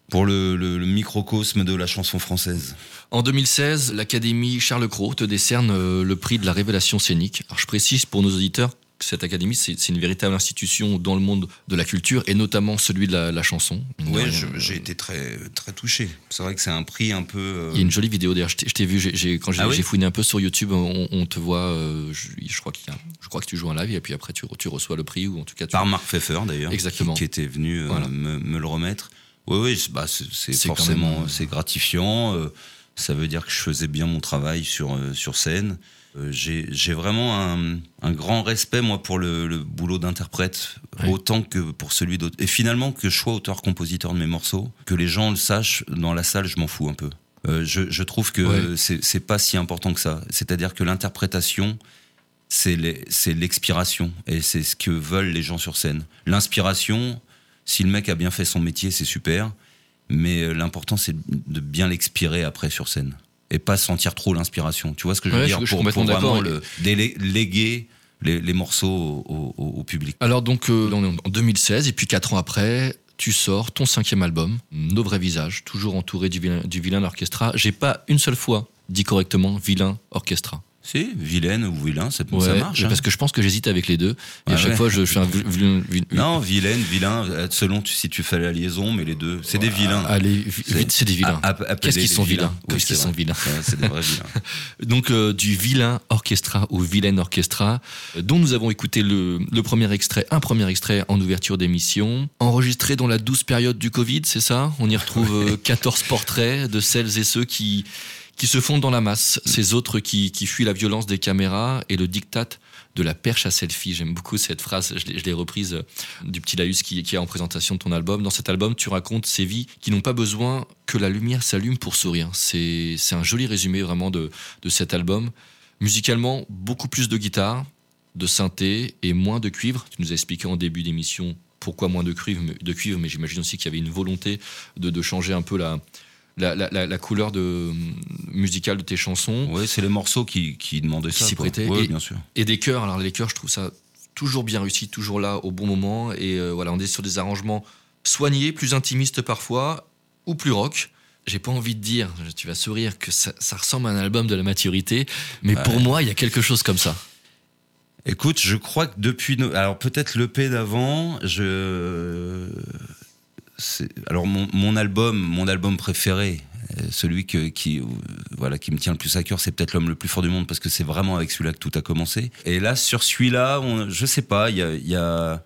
Pour le, le- le microcosme de la chanson française. En 2016, l'Académie Charles Cros te décerne le prix de la révélation scénique. Alors je précise pour nos auditeurs cette académie, c'est une véritable institution dans le monde de la culture et notamment celui de la, la chanson. Euh, j'ai été très, très touché. C'est vrai que c'est un prix un peu. euh, Il y a une jolie vidéo d'ailleurs, je t'ai- vu, quand j'ai Ah oui fouiné un peu sur YouTube, on, on te voit, euh, je, je crois qu'il je crois que tu joues en live et puis après tu, re- tu reçois le prix ou en tout cas tu... Par Marc Pfeffer d'ailleurs, Exactement. Qui, qui était venu euh, Voilà. me, me le remettre. Oui, oui, c'est- bah, c'est forcément c'est gratifiant. ça veut dire que je faisais bien mon travail sur, sur scène. Euh, J'ai vraiment un, un grand respect, moi, pour le, le boulot d'interprète, autant que pour celui d'autre. Et finalement, que je sois auteur-compositeur de mes morceaux, que les gens le sachent, dans la salle, je m'en fous un peu. Euh, je, je trouve que Ouais. c'est pas si important que ça. C'est-à-dire que l'interprétation, c'est l'expiration et c'est ce que veulent les gens sur scène. L'inspiration, si le mec a bien fait son métier, c'est super, mais euh, l'important c'est de bien l'expirer après sur scène et pas sentir trop l'inspiration. Tu vois ce que je veux Ouais, dire je- je suis pour, vraiment le délé- léguer les, les morceaux au, au- au public. Alors donc, euh, on est en 2016, et puis quatre ans après, tu sors ton cinquième album, Nos vrais visages, toujours entouré du vilain, du vilain orchestra. J'ai pas une seule fois dit correctement vilain orchestra. Si, vilaine ou vilain, ça, ça Ouais, marche. mais hein. parce que je pense que j'hésite avec les deux. Et Ah à chaque ouais. fois, je, je fais un vil- vilain- vil- *laughs* Non, vilaine, vilain, euh, selon tu- si tu fais la liaison, mais les deux, c'est des vilains. Allez, C'est- vite, c'est des vilains. Qu'est-ce qu'ils sont vilains? Qu'est-ce qu'ils sont vilains? C'est des vrais vilains. *laughs* Donc euh, du vilain orchestra ou vilaine orchestra, euh, dont nous avons écouté le, le premier extrait, un premier extrait en ouverture d'émission, enregistré dans la douce période du Covid, c'est ça? On y retrouve *laughs* euh, 14 portraits de celles et ceux qui qui se fondent dans la masse, ces autres qui, qui fuient la violence des caméras et le diktat de la perche à selfie. J'aime beaucoup cette phrase, je l'ai- reprise euh, du petit Laïus qui, qui est en présentation de ton album. Dans cet album, tu racontes ces vies qui n'ont pas besoin que la lumière s'allume pour sourire. C'est un joli résumé vraiment de, de cet album. Musicalement, beaucoup plus de guitare, de synthé et moins de cuivre. Tu nous as expliqué en début d'émission pourquoi moins de cuivre, mais, de cuivre, mais j'imagine aussi qu'il y avait une volonté de, de changer un peu la, la, la- la- couleur de, musicale de tes chansons. Ouais, c'est les morceaux qui, qui demandaient Qui ça. s'y prêtaient. Ouais, Et- bien sûr. Et des chœurs, alors les chœurs, je trouve ça toujours bien réussi, toujours là au bon moment. Et euh, voilà, on est sur des arrangements soignés, plus intimistes parfois, ou plus rock. J'ai pas envie de dire, tu vas sourire, que ça, ça ressemble à un album de la maturité, mais pour moi, il y a quelque chose comme ça. Écoute, je crois que depuis. Alors peut-être l'EP d'avant, je. Alors mon, album, mon album préféré, euh, celui qui, euh, voilà, qui me tient le plus à cœur, c'est peut-être l'homme le plus fort du monde parce que c'est vraiment avec celui-là que tout a commencé. Et là, sur celui-là, je sais pas, il y a, y a-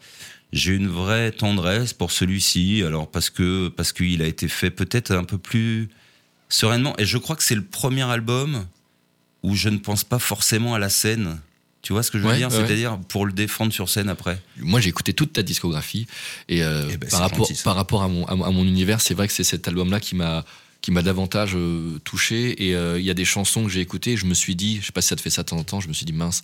j'ai une vraie tendresse pour celui-ci. Alors parce que parce qu'il a été fait peut-être un peu plus sereinement. Et je crois que c'est le premier album où je ne pense pas forcément à la scène. Tu vois ce que je veux Ouais, dire ouais. C'est-à-dire pour le défendre sur scène après. Moi, j'ai écouté toute ta discographie et euh, Eh ben, par, rapport, gentil, par rapport à mon, à mon- univers, c'est vrai que c'est cet album-là qui m'a qui m'a davantage euh, touché et euh, il y a des chansons que j'ai écoutées et je me suis dit, je sais pas si ça te fait ça de temps en temps, je me suis dit mince,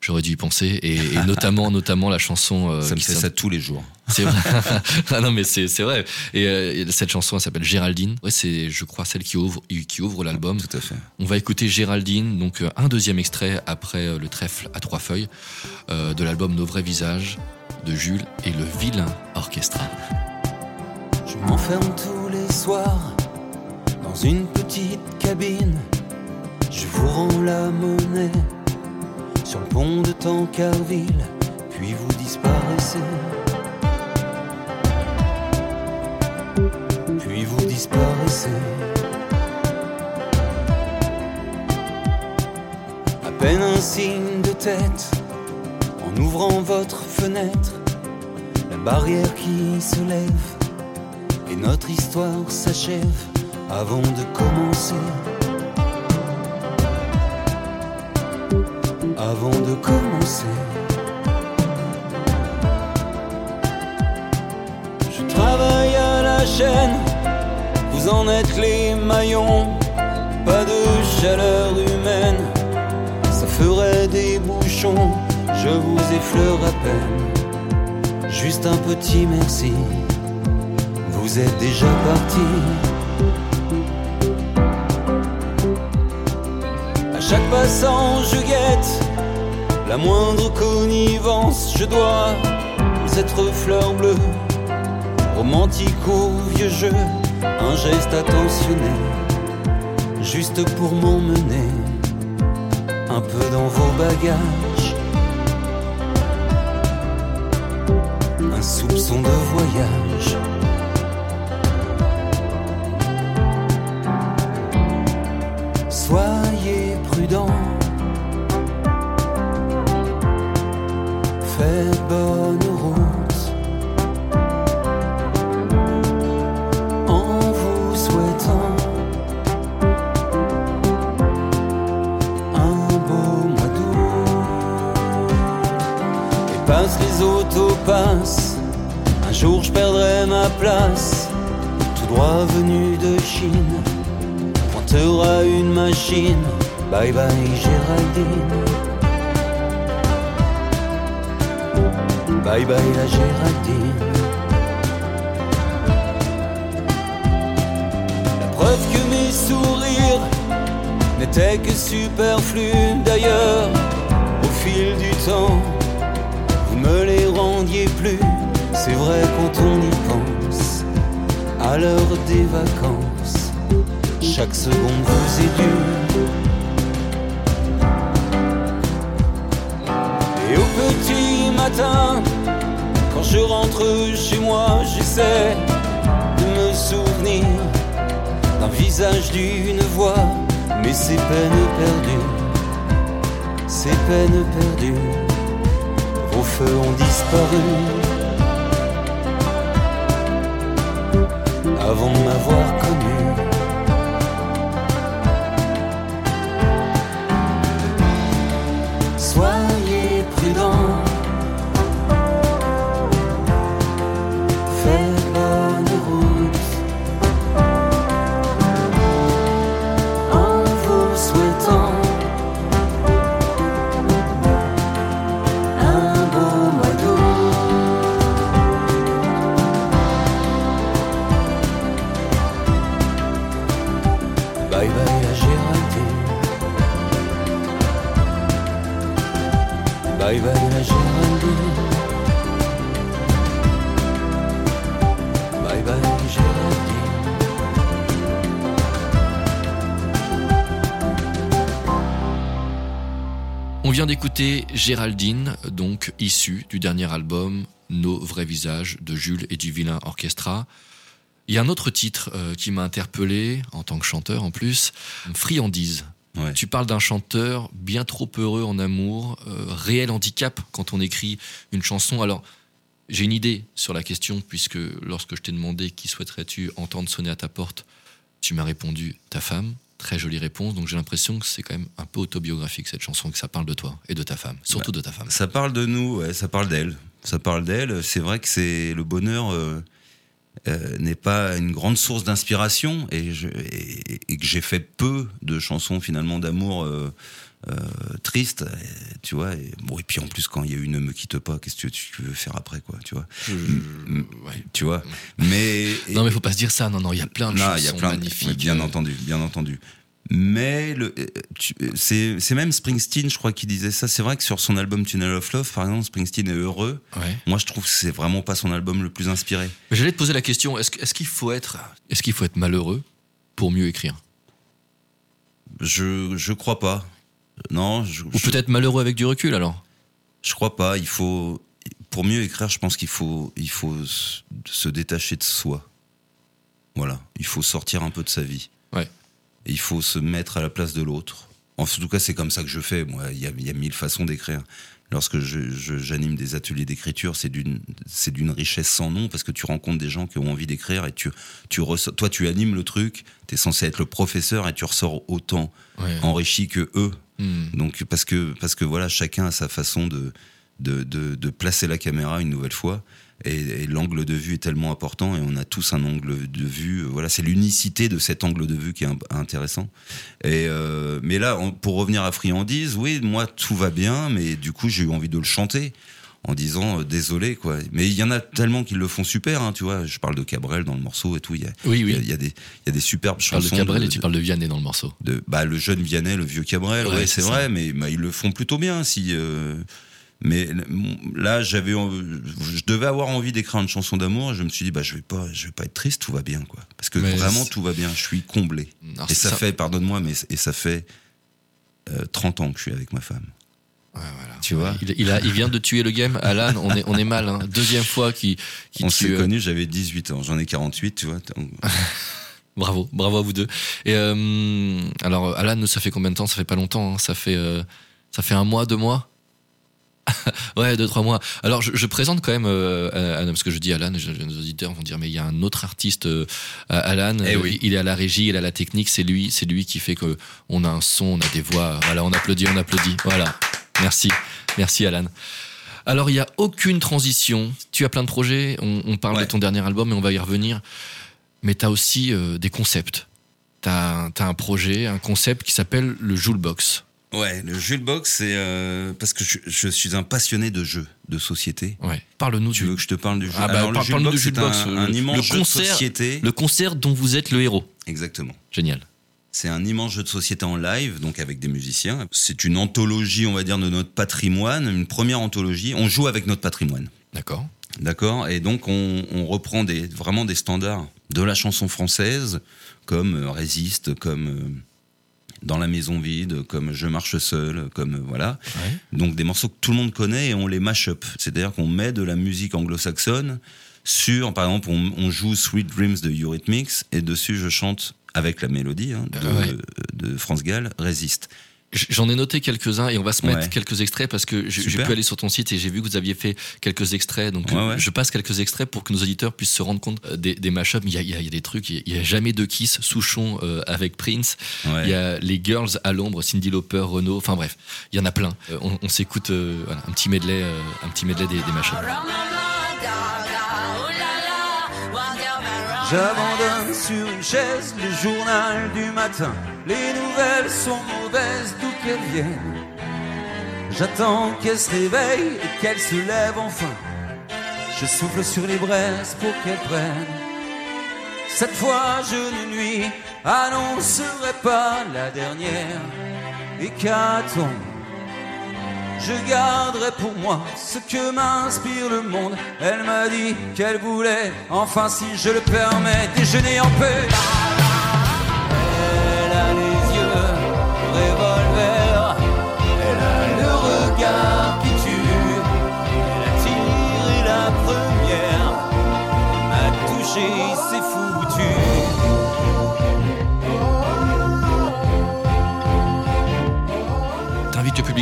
j'aurais dû y penser et, et notamment notamment la chanson euh, ça me qui fait ça tous les jours. C'est vrai. *laughs* *laughs* ah non, mais c'est c'est vrai. Et, euh, et cette chanson, elle s'appelle Géraldine. Ouais, c'est, je crois, celle qui ouvre, qui ouvre l'album. Tout à fait. On va écouter Géraldine, donc euh, un deuxième extrait après euh, le trèfle à trois feuilles euh, de l'album Nos vrais visages de Jules et le vilain orchestra. Je m'enferme tous les soirs dans une petite cabine. Je vous rends la monnaie sur le pont de Tancarville, puis vous disparaissez. Puis vous disparaissez. À peine un signe de tête en ouvrant votre fenêtre, la barrière qui se lève et notre histoire s'achève avant de commencer. Avant de commencer. Je travaille à la chaîne, vous en êtes les maillons. Pas de chaleur humaine, ça ferait des bouchons. Je vous effleure à peine, juste un petit merci vous êtes déjà parti. Chaque passant, je guette la moindre connivence. Je dois être fleur bleue, romantique au vieux jeu, un geste attentionné, juste pour m'emmener un peu dans vos bagages. Un soupçon de voyage. Soyez prudents. Bonne route. En vous souhaitant un beau mois d'août. Et passent les autopasses. Un jour je perdrai ma place. Tout droit venu de Chine pointera une machine. Bye bye Géraldine. Bye bye la Géraldine. La preuve que mes sourires n'étaient que superflus d'ailleurs. Au fil du temps, vous me les rendiez plus. C'est vrai quand on y pense, à l'heure des vacances, chaque seconde vous est due. Et au petit matin, je rentre chez moi, j'essaie de me souvenir d'un visage, d'une voix, mais ces peines perdues, ces peines perdues, vos feux ont disparu. Avant de m'avoir connu. Vient d'écouter Géraldine, donc issue du dernier album Nos vrais visages de Jules et du Vilain Orchestra. Il y a un autre titre euh, qui m'a interpellé, en tant que chanteur en plus, Friandise. Ouais. Tu parles d'un chanteur bien trop heureux en amour, euh, réel handicap quand on écrit une chanson. Alors, j'ai une idée sur la question, puisque lorsque je t'ai demandé qui souhaiterais-tu entendre sonner à ta porte, tu m'as répondu ta femme. Très jolie réponse, donc j'ai l'impression que c'est quand même un peu autobiographique cette chanson, que ça parle de toi et de ta femme, surtout de ta femme. Ça parle de nous, ouais, ça parle d'elle. Ça parle d'elle. C'est vrai que c'est le bonheur euh, euh, n'est pas une grande source d'inspiration et, je- et- et que j'ai fait peu de chansons finalement d'amour euh, euh, tristes, et, tu vois. Et, bon, et puis en plus, quand il y a une ne me quitte pas, qu'est-ce que tu veux faire après, quoi, tu vois? Je- je- ouais. Tu vois? Mais Non mais faut pas se dire ça, non, non, il y a plein de non, chansons il y a plein de- magnifiques. bien entendu, bien entendu. Mais euh, euh, c'est même Springsteen, je crois, qui disait ça. C'est vrai que sur son album Tunnel of Love, par exemple, Springsteen est heureux. ouais. Moi, je trouve que c'est vraiment pas son album le plus inspiré. J'allais te poser la question, est-ce est-ce qu'il faut être, est-ce qu'il faut être malheureux pour mieux écrire? Je je crois pas. Non, je, Ou je, peut-être malheureux avec du recul alors? Je crois pas. Il faut pour mieux écrire, je pense qu'il faut il faut se- se détacher de soi. Voilà, il faut sortir un peu de sa vie. Ouais. Et il faut se mettre à la place de l'autre. En tout cas, c'est comme ça que je fais. Moi, il y a, il y a mille façons d'écrire. Lorsque j'anime des ateliers d'écriture, c'est d'une richesse sans nom parce que tu rencontres des gens qui ont envie d'écrire et tu tu ressors- toi tu animes le truc. T'es censé être le professeur et tu ressors autant Ouais. enrichi que eux. Hmm. Donc parce que parce que voilà, chacun a sa façon de de, de, de placer la caméra une nouvelle fois. Et, et l'angle de vue est tellement important et on a tous un angle de vue. euh, Voilà, c'est l'unicité de cet angle de vue qui est intéressant. Et euh, mais là, on- pour revenir à Friandise, oui, moi tout va bien, mais du coup j'ai eu envie de le chanter en disant euh, désolé quoi. Mais il y en a tellement qui le font super, hein, tu vois. Je parle de Cabrel dans le morceau et tout. Il y a, Oui, il y a- oui. il y a des il y a des superbes Tu parles de chansons. Cabrel et de- tu parles de Vianney dans le morceau. de bah, le jeune Vianney, le vieux Cabrel, Ouais, ouais, c'est vrai, mais bah, ils le font plutôt bien. Si, euh, mais là, j'avais, je devais avoir envie d'écrire une chanson d'amour. et Je me suis dit, bah, je vais pas, je vais pas être triste, tout va bien, quoi. Parce que Mais vraiment, tout va bien. Je suis comblé. Alors, et ça, ça- fait, pardonne-moi, mais et ça fait euh, 30 ans que je suis avec ma femme. Ouais, voilà. Tu vois Il, il a, il vient de tuer le game. Alan, on est, on est mal. Hein. Deuxième fois qu'il qu'il On s'est euh, connus, j'avais 18 ans. J'en ai 48, tu vois. *laughs* Bravo, bravo à vous deux. Et euh, alors, Alan, ça fait combien de temps? Ça fait pas longtemps. hein. Ça fait, euh, ça fait un mois, deux mois? *laughs* ouais, deux, trois mois. Alors, je, je présente quand même euh, Alan, parce que je dis Alan, je- nos auditeurs vont dire, mais il y a un autre artiste, euh, Alan. Eh oui. Il est à la régie, il est à la technique. C'est lui, c'est lui qui fait que on a un son, on a des voix. Voilà, on applaudit, on applaudit. Voilà. Merci, merci Alan. Alors, il n'y a aucune transition. Tu as plein de projets. On, on parle Ouais. de ton dernier album et on va y revenir. Mais tu as aussi euh, des concepts. Tu as, un projet, un concept qui s'appelle le Joulebox. Ouais, le jeu de boxe, c'est euh, parce que je, je suis un passionné de jeux de société. Ouais. Parle-nous Tu du veux que je te parle du jeu Ah bah, Alors, le parle- jeu de parle-nous boxe, c'est un, le- un le immense jeu de concert- société. le concert dont vous êtes le héros. Exactement. Génial. C'est un immense jeu de société en live, donc avec des musiciens. C'est une anthologie, on va dire, de notre patrimoine, une première anthologie. On joue avec notre patrimoine. D'accord. D'accord Et donc, on, on reprend des, vraiment des standards de la chanson française, comme euh, Résiste, comme euh, Dans la maison vide, comme Je marche seul, comme voilà. Ouais. Donc, des morceaux que tout le monde connaît et on les mash up. C'est-à-dire qu'on met de la musique anglo-saxonne sur, par exemple, on, on joue Sweet Dreams de Eurythmics et dessus, je chante avec la mélodie hein, de, Ouais. de France Gall, Résiste. J'en ai noté quelques-uns et on va se mettre Ouais. quelques extraits parce que j'ai pu aller sur ton site et j'ai vu que vous aviez fait quelques extraits. Donc Ouais, ouais. je passe quelques extraits pour que nos auditeurs puissent se rendre compte euh, des, des mashups. Il y a, il y a- il y a des trucs, il y a jamais de Kiss, Souchon euh, avec Prince. Ouais. Il y a les Girls à l'ombre, Cindy Lauper, Renault. Enfin bref, il y en a plein. Euh, on on s'écoute euh, voilà, un petit medley, euh, un petit medley des, des mashups. J'abandonne sur une chaise le journal du matin. Les nouvelles sont mauvaises d'où qu'elles viennent. J'attends qu'elle se réveille et qu'elle se lève enfin. Je souffle sur les braises pour qu'elle prenne. Cette fois je ne nuis annoncerai pas la dernière. Et qu'à-t-on je garderai pour moi ce que m'inspire le monde. Elle m'a dit qu'elle voulait, enfin si je le permets, déjeuner en paix.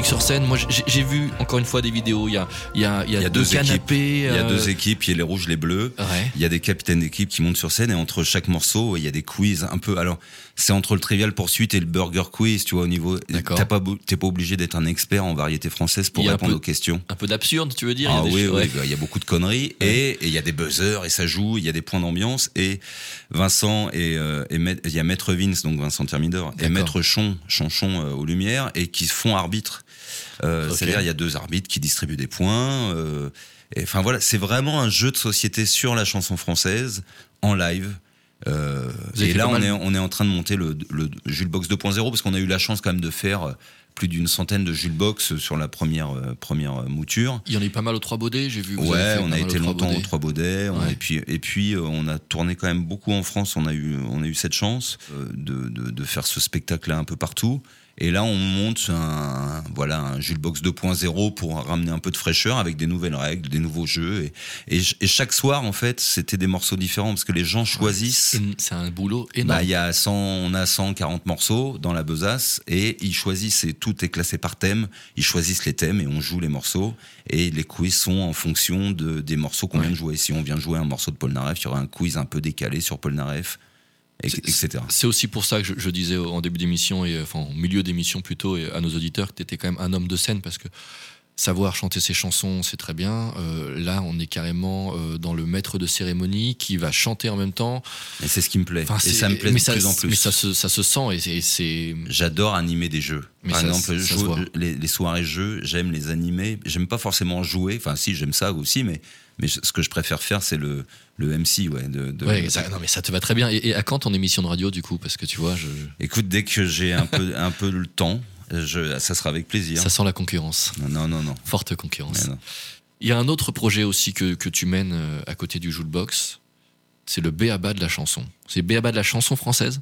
Sur scène. Moi, j'ai vu encore une fois des vidéos. Il y a, il y a, il y a Il y a deux, canapés. Il y a euh, deux équipes, il y a les rouges, les bleus. Ouais. Il y a des capitaines d'équipe qui montent sur scène et entre chaque morceau, il y a des quiz un peu. Alors, c'est entre le Trivial Poursuite et le Burger Quiz, tu vois, au niveau. T'as pas, t'es pas obligé d'être un expert en variété française pour répondre peu- aux questions. Un peu d'absurde, tu veux dire Il y a Ah des oui, oui, bah, il y a beaucoup de conneries et et il y a des buzzers et ça joue, il y a des points d'ambiance et Vincent et, euh, il y a Maître Vince donc Vincent Thermidor et. Maître Chon, Chanchon euh, aux lumières et qui font arbitre. Euh. C'est-à-dire il y a deux arbitres qui distribuent des points. euh, et enfin voilà, c'est vraiment un jeu de société sur la chanson française en live. Euh, et là, on est, on est en train de monter le, le Jules Box 2.0 parce qu'on a eu la chance quand même de faire plus d'une centaine de Jules Box sur la première, euh, première mouture. Il y en a eu pas mal au Trois Baudets, j'ai vu. Ouais, on a été longtemps Baudets. au Trois Baudets, Ouais. et puis et puis euh, on a tourné quand même beaucoup en France. On a eu on a eu cette chance de, de, de faire ce spectacle-là un peu partout. Et là, on monte un voilà un Jules Box 2.0 pour ramener un peu de fraîcheur avec des nouvelles règles, des nouveaux jeux. Et, et, et chaque soir, en fait, c'était des morceaux différents parce que les gens choisissent. C'est un boulot énorme. Bah, y a 100, on a 140 morceaux dans la besace et ils choisissent, et tout est classé par thème, ils choisissent les thèmes et on joue les morceaux et les quiz sont en fonction de, des morceaux qu'on Ouais. vient de jouer. Si on vient jouer un morceau de Paul Naref, il y aura un quiz un peu décalé sur Paul Naref, et- C'est- etc. C'est aussi pour ça que je, je disais en début d'émission, et enfin en milieu d'émission plutôt, et à nos auditeurs, que tu étais quand même un homme de scène parce que savoir chanter ses chansons, c'est très bien. Euh, là, on est carrément euh, dans le maître de cérémonie qui va chanter en même temps. Et c'est ce qui me plaît. Enfin, et ça me plaît mais de ça, plus en plus. Mais ça se, ça se sent et c'est- et c'est. J'adore animer des jeux. Mais Par ça- exemple, les, les soirées jeux, j'aime les animer. J'aime pas forcément jouer. Enfin, si, j'aime ça aussi, mais, mais ce que je préfère faire, c'est le, le MC, ouais. De, de- Ouais, ça, non, mais ça te va très bien. Et, et à quand ton émission de radio, du coup? Parce que tu vois, je, Écoute, dès que j'ai un peu, un peu le temps, je, ça sera avec plaisir. ça sent la concurrence. Non, non, non. Forte concurrence. Non. Il y a un autre projet aussi que, que tu mènes euh, à côté du Box. C'est le béaba de la chanson. C'est béaba de la chanson française,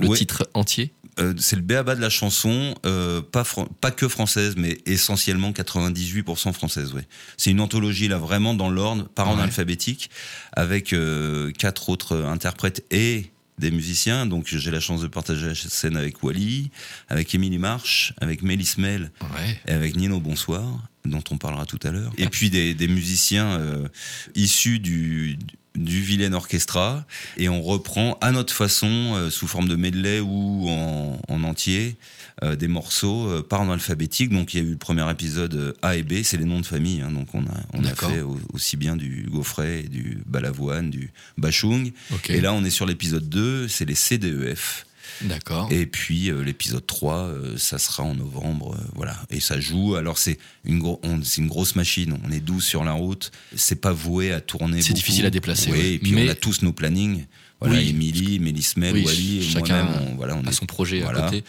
le Ouais, titre entier? euh, c'est le béaba de la chanson, euh, pas, que française, mais essentiellement 98% française. Ouais. C'est une anthologie là vraiment dans l'ordre, par ordre Ouais. alphabétique, avec euh, quatre autres interprètes et des musiciens. Donc j'ai la chance de partager la scène avec Wally, avec Émilie March, avec Mélis Mel Ouais. et avec Nino Bonsoir, dont on parlera tout à l'heure. Et puis des, des musiciens euh, issus du, du Vilain Orchestra. Et on reprend à notre façon, euh, sous forme de medley ou en, en entier, euh, des morceaux euh, par ordre alphabétique. Donc il y a eu le premier épisode euh, A et B, c'est les noms de famille. hein. donc on a, on a fait au- aussi bien du Gaufret, et du Balavoine, du Bachung. Et là on est sur l'épisode 2, c'est les CDEF. D'accord. Et puis euh, l'épisode 3, euh, ça sera en novembre, euh, voilà. Et ça joue. Alors c'est une, gro- grosse machine. On est 12 sur la route. C'est pas voué à tourner. C'est difficile à déplacer, Oui, ouais. et puis Mais- on a tous nos plannings. Voilà, Oui. Émilie, Mélismel, Oui, Wally, et chacun moi-même. on- Voilà, on à est son projet à voilà. côté.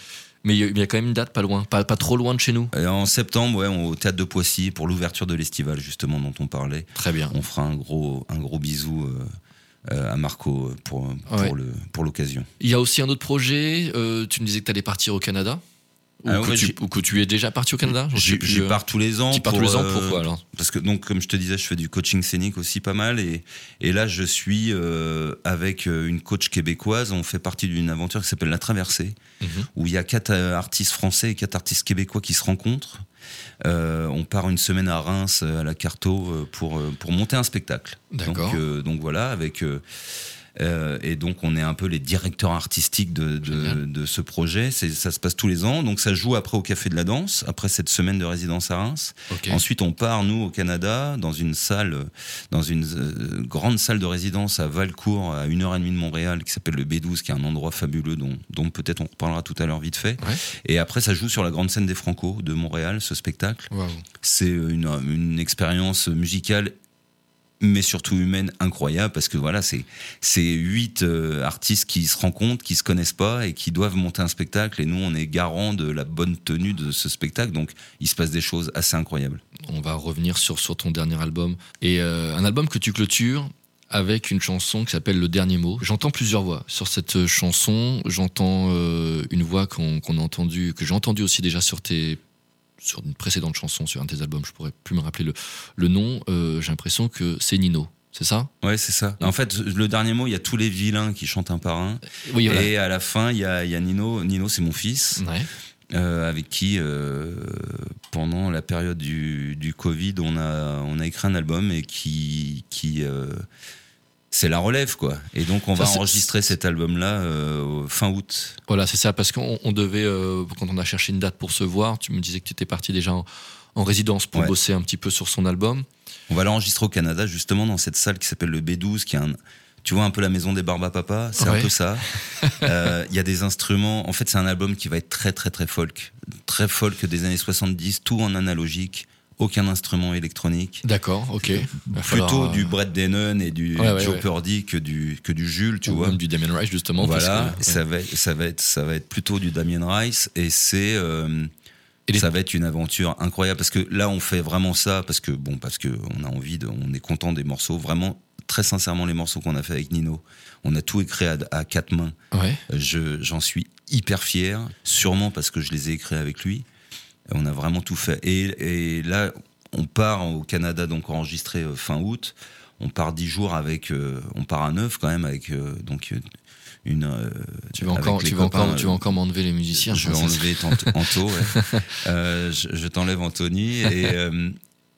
Mais il y, a- il y a quand même une date pas loin, pas, pas trop loin de chez nous. Et en septembre, ouais, on- au théâtre de Poissy pour l'ouverture de l'estival justement dont on parlait. Très bien. On fera un gros, un gros bisou euh, euh, à Marco pour, pour Ouais. le, pour l'occasion. Il y a aussi un autre projet. euh, tu me disais que tu allais partir au Canada. Ou, Ah que ouais, tu, j'y- ou que tu es déjà parti au Canada J'y euh, pars tous les ans. Tu pars tous les ans, euh, pourquoi alors? Parce que donc, comme je te disais, je fais du coaching scénique aussi pas mal, et, et là, je suis euh, avec euh, une coach québécoise. On fait partie d'une aventure qui s'appelle La Traversée, Mhm. où il y a quatre euh, artistes français et quatre artistes québécois qui se rencontrent. Euh, on part une semaine à Reims euh, à la Carto euh, pour euh, pour monter un spectacle. D'accord. Donc, euh, donc voilà, avec euh, et donc on est un peu les directeurs artistiques de, de, Génial. de ce projet. Ça se passe tous les ans. Donc ça joue après au Café de la Danse, après cette semaine de résidence à Reims. Ensuite on part nous au Canada dans une salle, dans une euh, grande salle de résidence à Valcourt, à une heure et demie de Montréal, qui s'appelle le B12, qui est un endroit fabuleux dont, dont peut-être on reparlera tout à l'heure vite fait. Ouais. Et après ça joue sur la grande scène des Franco de Montréal, ce spectacle. C'est une, une expérience musicale mais surtout humaine incroyable parce que voilà c'est c'est huit euh, artistes qui se rencontrent qui se connaissent pas et qui doivent monter un spectacle et nous on est garant de la bonne tenue de ce spectacle donc il se passe des choses assez incroyables On va revenir sur, sur ton dernier album. Et euh, un album que tu clôtures avec une chanson qui s'appelle Le Dernier Mot. J'entends plusieurs voix sur cette chanson. J'entends euh, une voix qu'on a entendue, que j'ai entendue aussi déjà sur tes sur une précédente chanson, sur un de tes albums. Je pourrais plus me rappeler le, le nom. Euh, j'ai l'impression que c'est Nino. C'est ça? Ouais c'est ça en fait le dernier mot il y a tous les vilains qui chantent un par un Oui, voilà. et à la fin il y a, il y a Nino Nino c'est mon fils Ouais. euh, avec qui, euh, pendant la période du, du Covid, on a, on a écrit un album et qui, qui euh, c'est la relève, quoi. Et donc, on Ça, va enregistrer cet album-là euh, au- fin août. Voilà, c'est ça, parce qu'on on devait, euh, quand on a cherché une date pour se voir, tu me disais que tu étais parti déjà en, en résidence pour Ouais. bosser un petit peu sur son album. On va l'enregistrer au Canada, justement, dans cette salle qui s'appelle le B12, qui est un. Tu vois un peu la maison des Barba Papa, c'est Ouais. un peu ça. *laughs* Euh, Il y a des instruments. En fait, c'est un album qui va être très, très, très folk. Très folk des années 70, tout en analogique, aucun instrument électronique. D'accord, ok. Va plutôt falloir, euh, du Brett Denon et du Ouais, ouais, Joe ouais. Purdy que du que du Jules, tu ou vois. même du Damien Rice, justement. Voilà, que- ça va être, ça va être ça va être plutôt du Damien Rice et c'est euh, les- ça va être une aventure incroyable parce que là on fait vraiment ça parce que bon parce que on a envie de on est content des morceaux vraiment très sincèrement les morceaux qu'on a fait avec Nino on a tout écrit à, à quatre mains Ouais. je j'en suis hyper fier sûrement parce que je les ai écrits avec lui on a vraiment tout fait et, et là on part au Canada donc enregistré euh, fin août on part dix jours avec euh, on part à neuf quand même avec euh, donc une euh, Tu vas encore, tu vas encore, tu vas encore m'enlever les musiciens. je vais ça, c'est- enlever Anto, ouais. *laughs* Euh, je, je t'enlève Anthony et,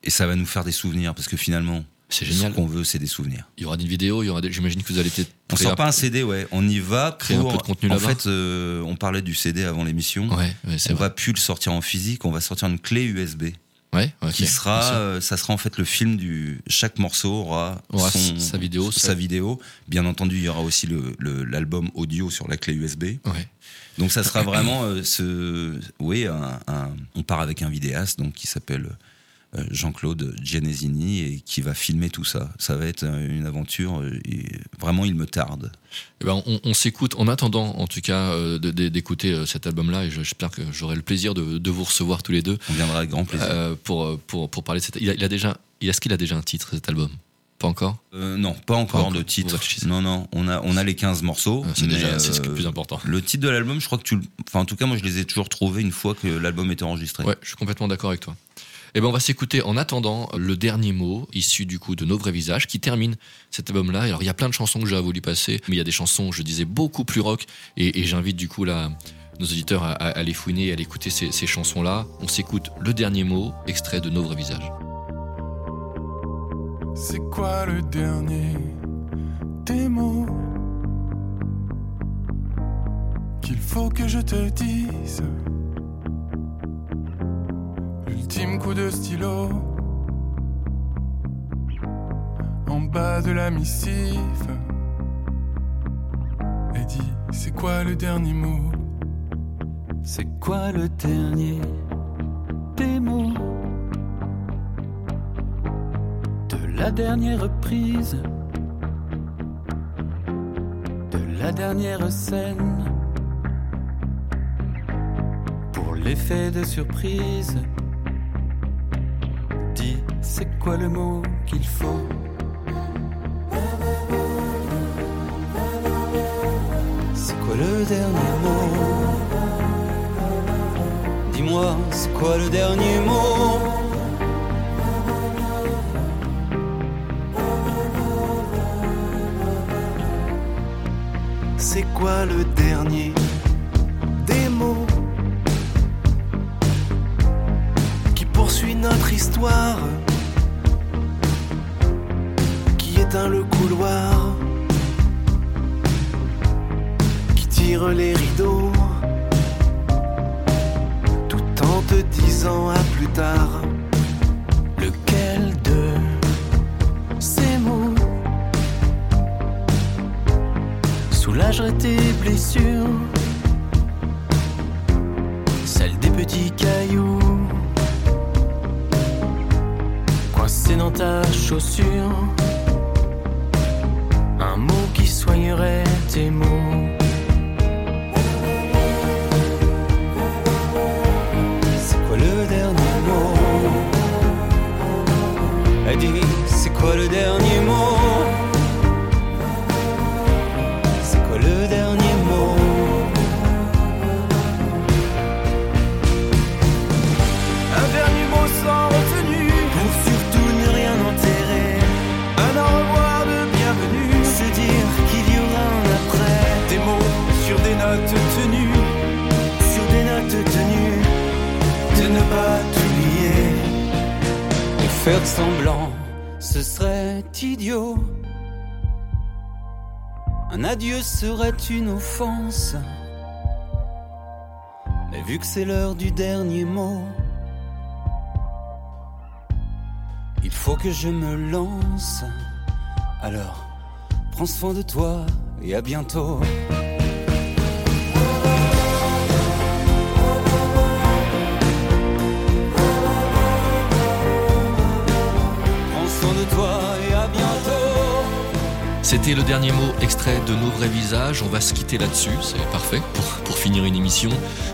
et ça va nous faire des souvenirs parce que finalement, C'est ce génial. qu'on veut, c'est des souvenirs. Il y aura des vidéos, il y aura des... j'imagine que vous allez peut-être. On sort un- pas un CD, ouais. On y va *laughs* Créer un pour. peu de contenu en fait, euh, on parlait du CD avant l'émission. Ouais, ouais, on vrai. va plus le sortir en physique, on va sortir une clé USB Ouais, ok, qui sera, euh, ça sera en fait le film du. Chaque morceau aura, Aura son- sa vidéo, sa vidéo. Bien entendu, il y aura aussi le le- l'album audio sur la clé USB. Ouais. Donc ça sera vraiment euh, ce, oui, un, un- on part avec un vidéaste donc qui s'appelle Jean-Claude Gianesini et qui va filmer tout ça. Ça va être euh, une aventure euh, et vraiment il me tarde. Eh ben, on, on s'écoute en attendant, en tout cas, euh, d'écouter euh, cet album-là. Et je- j'espère que j'aurai le plaisir de, de vous recevoir tous les deux On viendra avec grand plaisir. euh, pour, euh, pour, pour parler de cette. Il a, il a déjà. Est-ce qu'il a déjà un titre cet album? Pas encore? Euh, non, pas encore Pas encore. de titre. Non, non, on a on a les 15 morceaux. Euh, C'est mais, déjà c'est ce qui est euh, le plus important. Le titre de l'album, je crois que tu, enfin en tout cas moi je les ai toujours trouvés une fois que l'album était enregistré. Ouais, je suis complètement d'accord avec toi. Eh ben, on va s'écouter en attendant le dernier mot, issu du coup de Nos vrais visages, qui termine cet album-là. Alors, il y a plein de chansons que j'ai voulu passer, mais il y a des chansons, je disais, beaucoup plus rock. Et, j'invite du coup là, nos auditeurs à, à- à les fouiner et à écouter ces, ces chansons-là. On s'écoute le dernier mot, extrait de Nos vrais visages. C'est quoi le dernier des mots qu'il faut que je te dise? L'ultime coup de stylo. En bas de la missive. Et dit C'est quoi le dernier mot? C'est quoi le dernier des mots? De la dernière reprise. De la dernière scène. Pour l'effet de surprise c'est quoi le mot qu'il faut? C'est quoi le dernier mot? Dis-moi, c'est quoi le dernier mot? C'est quoi le dernier des mots qui poursuit notre histoire, le couloir, qui tire les rideaux, tout en te disant à plus tard. Lequel de ces mots soulagerait tes blessures, celles des petits cailloux coincés dans ta chaussure? Soignerait tes mots. C'est quoi le dernier mot? Elle dit, c'est quoi le dernier mot? Ce serait idiot. Un adieu serait une offense. Mais vu que c'est l'heure du dernier mot, il faut que je me lance. Alors, prends soin de toi et à bientôt. C'était le dernier mot extrait de Nos vrais visages. On va se quitter là-dessus, c'est parfait pour, pour finir une émission.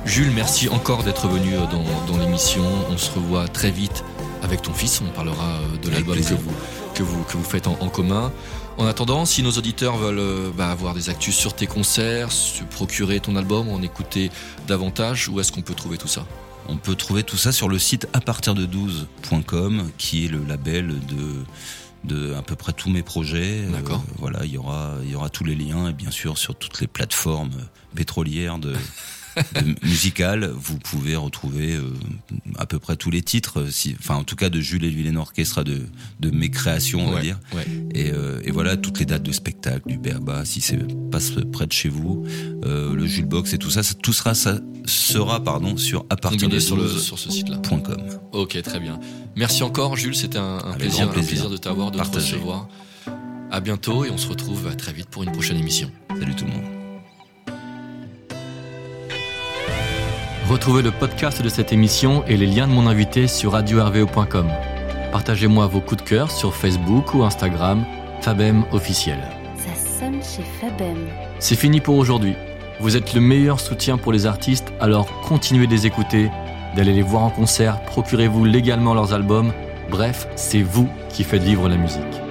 Jules, merci encore d'être venu euh, dans, dans l'émission. On se revoit très vite avec ton fils. On parlera euh, de l'album que vous, que, vous, que vous faites en, en commun. En attendant, si nos auditeurs veulent euh, bah, avoir des actus sur tes concerts, se procurer ton album, en écouter davantage, où est-ce qu'on peut trouver tout ça? On peut trouver tout ça sur le site à partir de 12.com qui est le label de de à peu près tous mes projets. Euh, D'accord. voilà, il y aura il y aura tous les liens et bien sûr sur toutes les plateformes pétrolières de, *laughs* *laughs* de musicales, vous pouvez retrouver euh, à peu près tous les titres, euh, si, enfin en tout cas de Jules et Villain Orchestra de de mes créations, on va Ouais, dire. ouais. Et, euh, et voilà toutes les dates de spectacle du BABA si c'est passe près de chez vous, euh, le Jules Box et tout ça, ça- tout sera ça sera pardon sur à partir de sur, le, 12.com. sur ce site-là. .com. Ok, très bien. Merci encore, Jules. C'était un, plaisir, un plaisir. de t'avoir, de Partagé. te recevoir. À bientôt et on se retrouve euh, très vite pour une prochaine émission. Salut tout le monde. Retrouvez le podcast de cette émission et les liens de mon invité sur radio-rvo.com. Partagez-moi vos coups de cœur sur Facebook ou Instagram, Fabem officiel. Ça sonne chez Fabem. C'est fini pour aujourd'hui. Vous êtes le meilleur soutien pour les artistes, alors continuez de les écouter, d'aller les voir en concert, procurez-vous légalement leurs albums. Bref, c'est vous qui faites vivre la musique.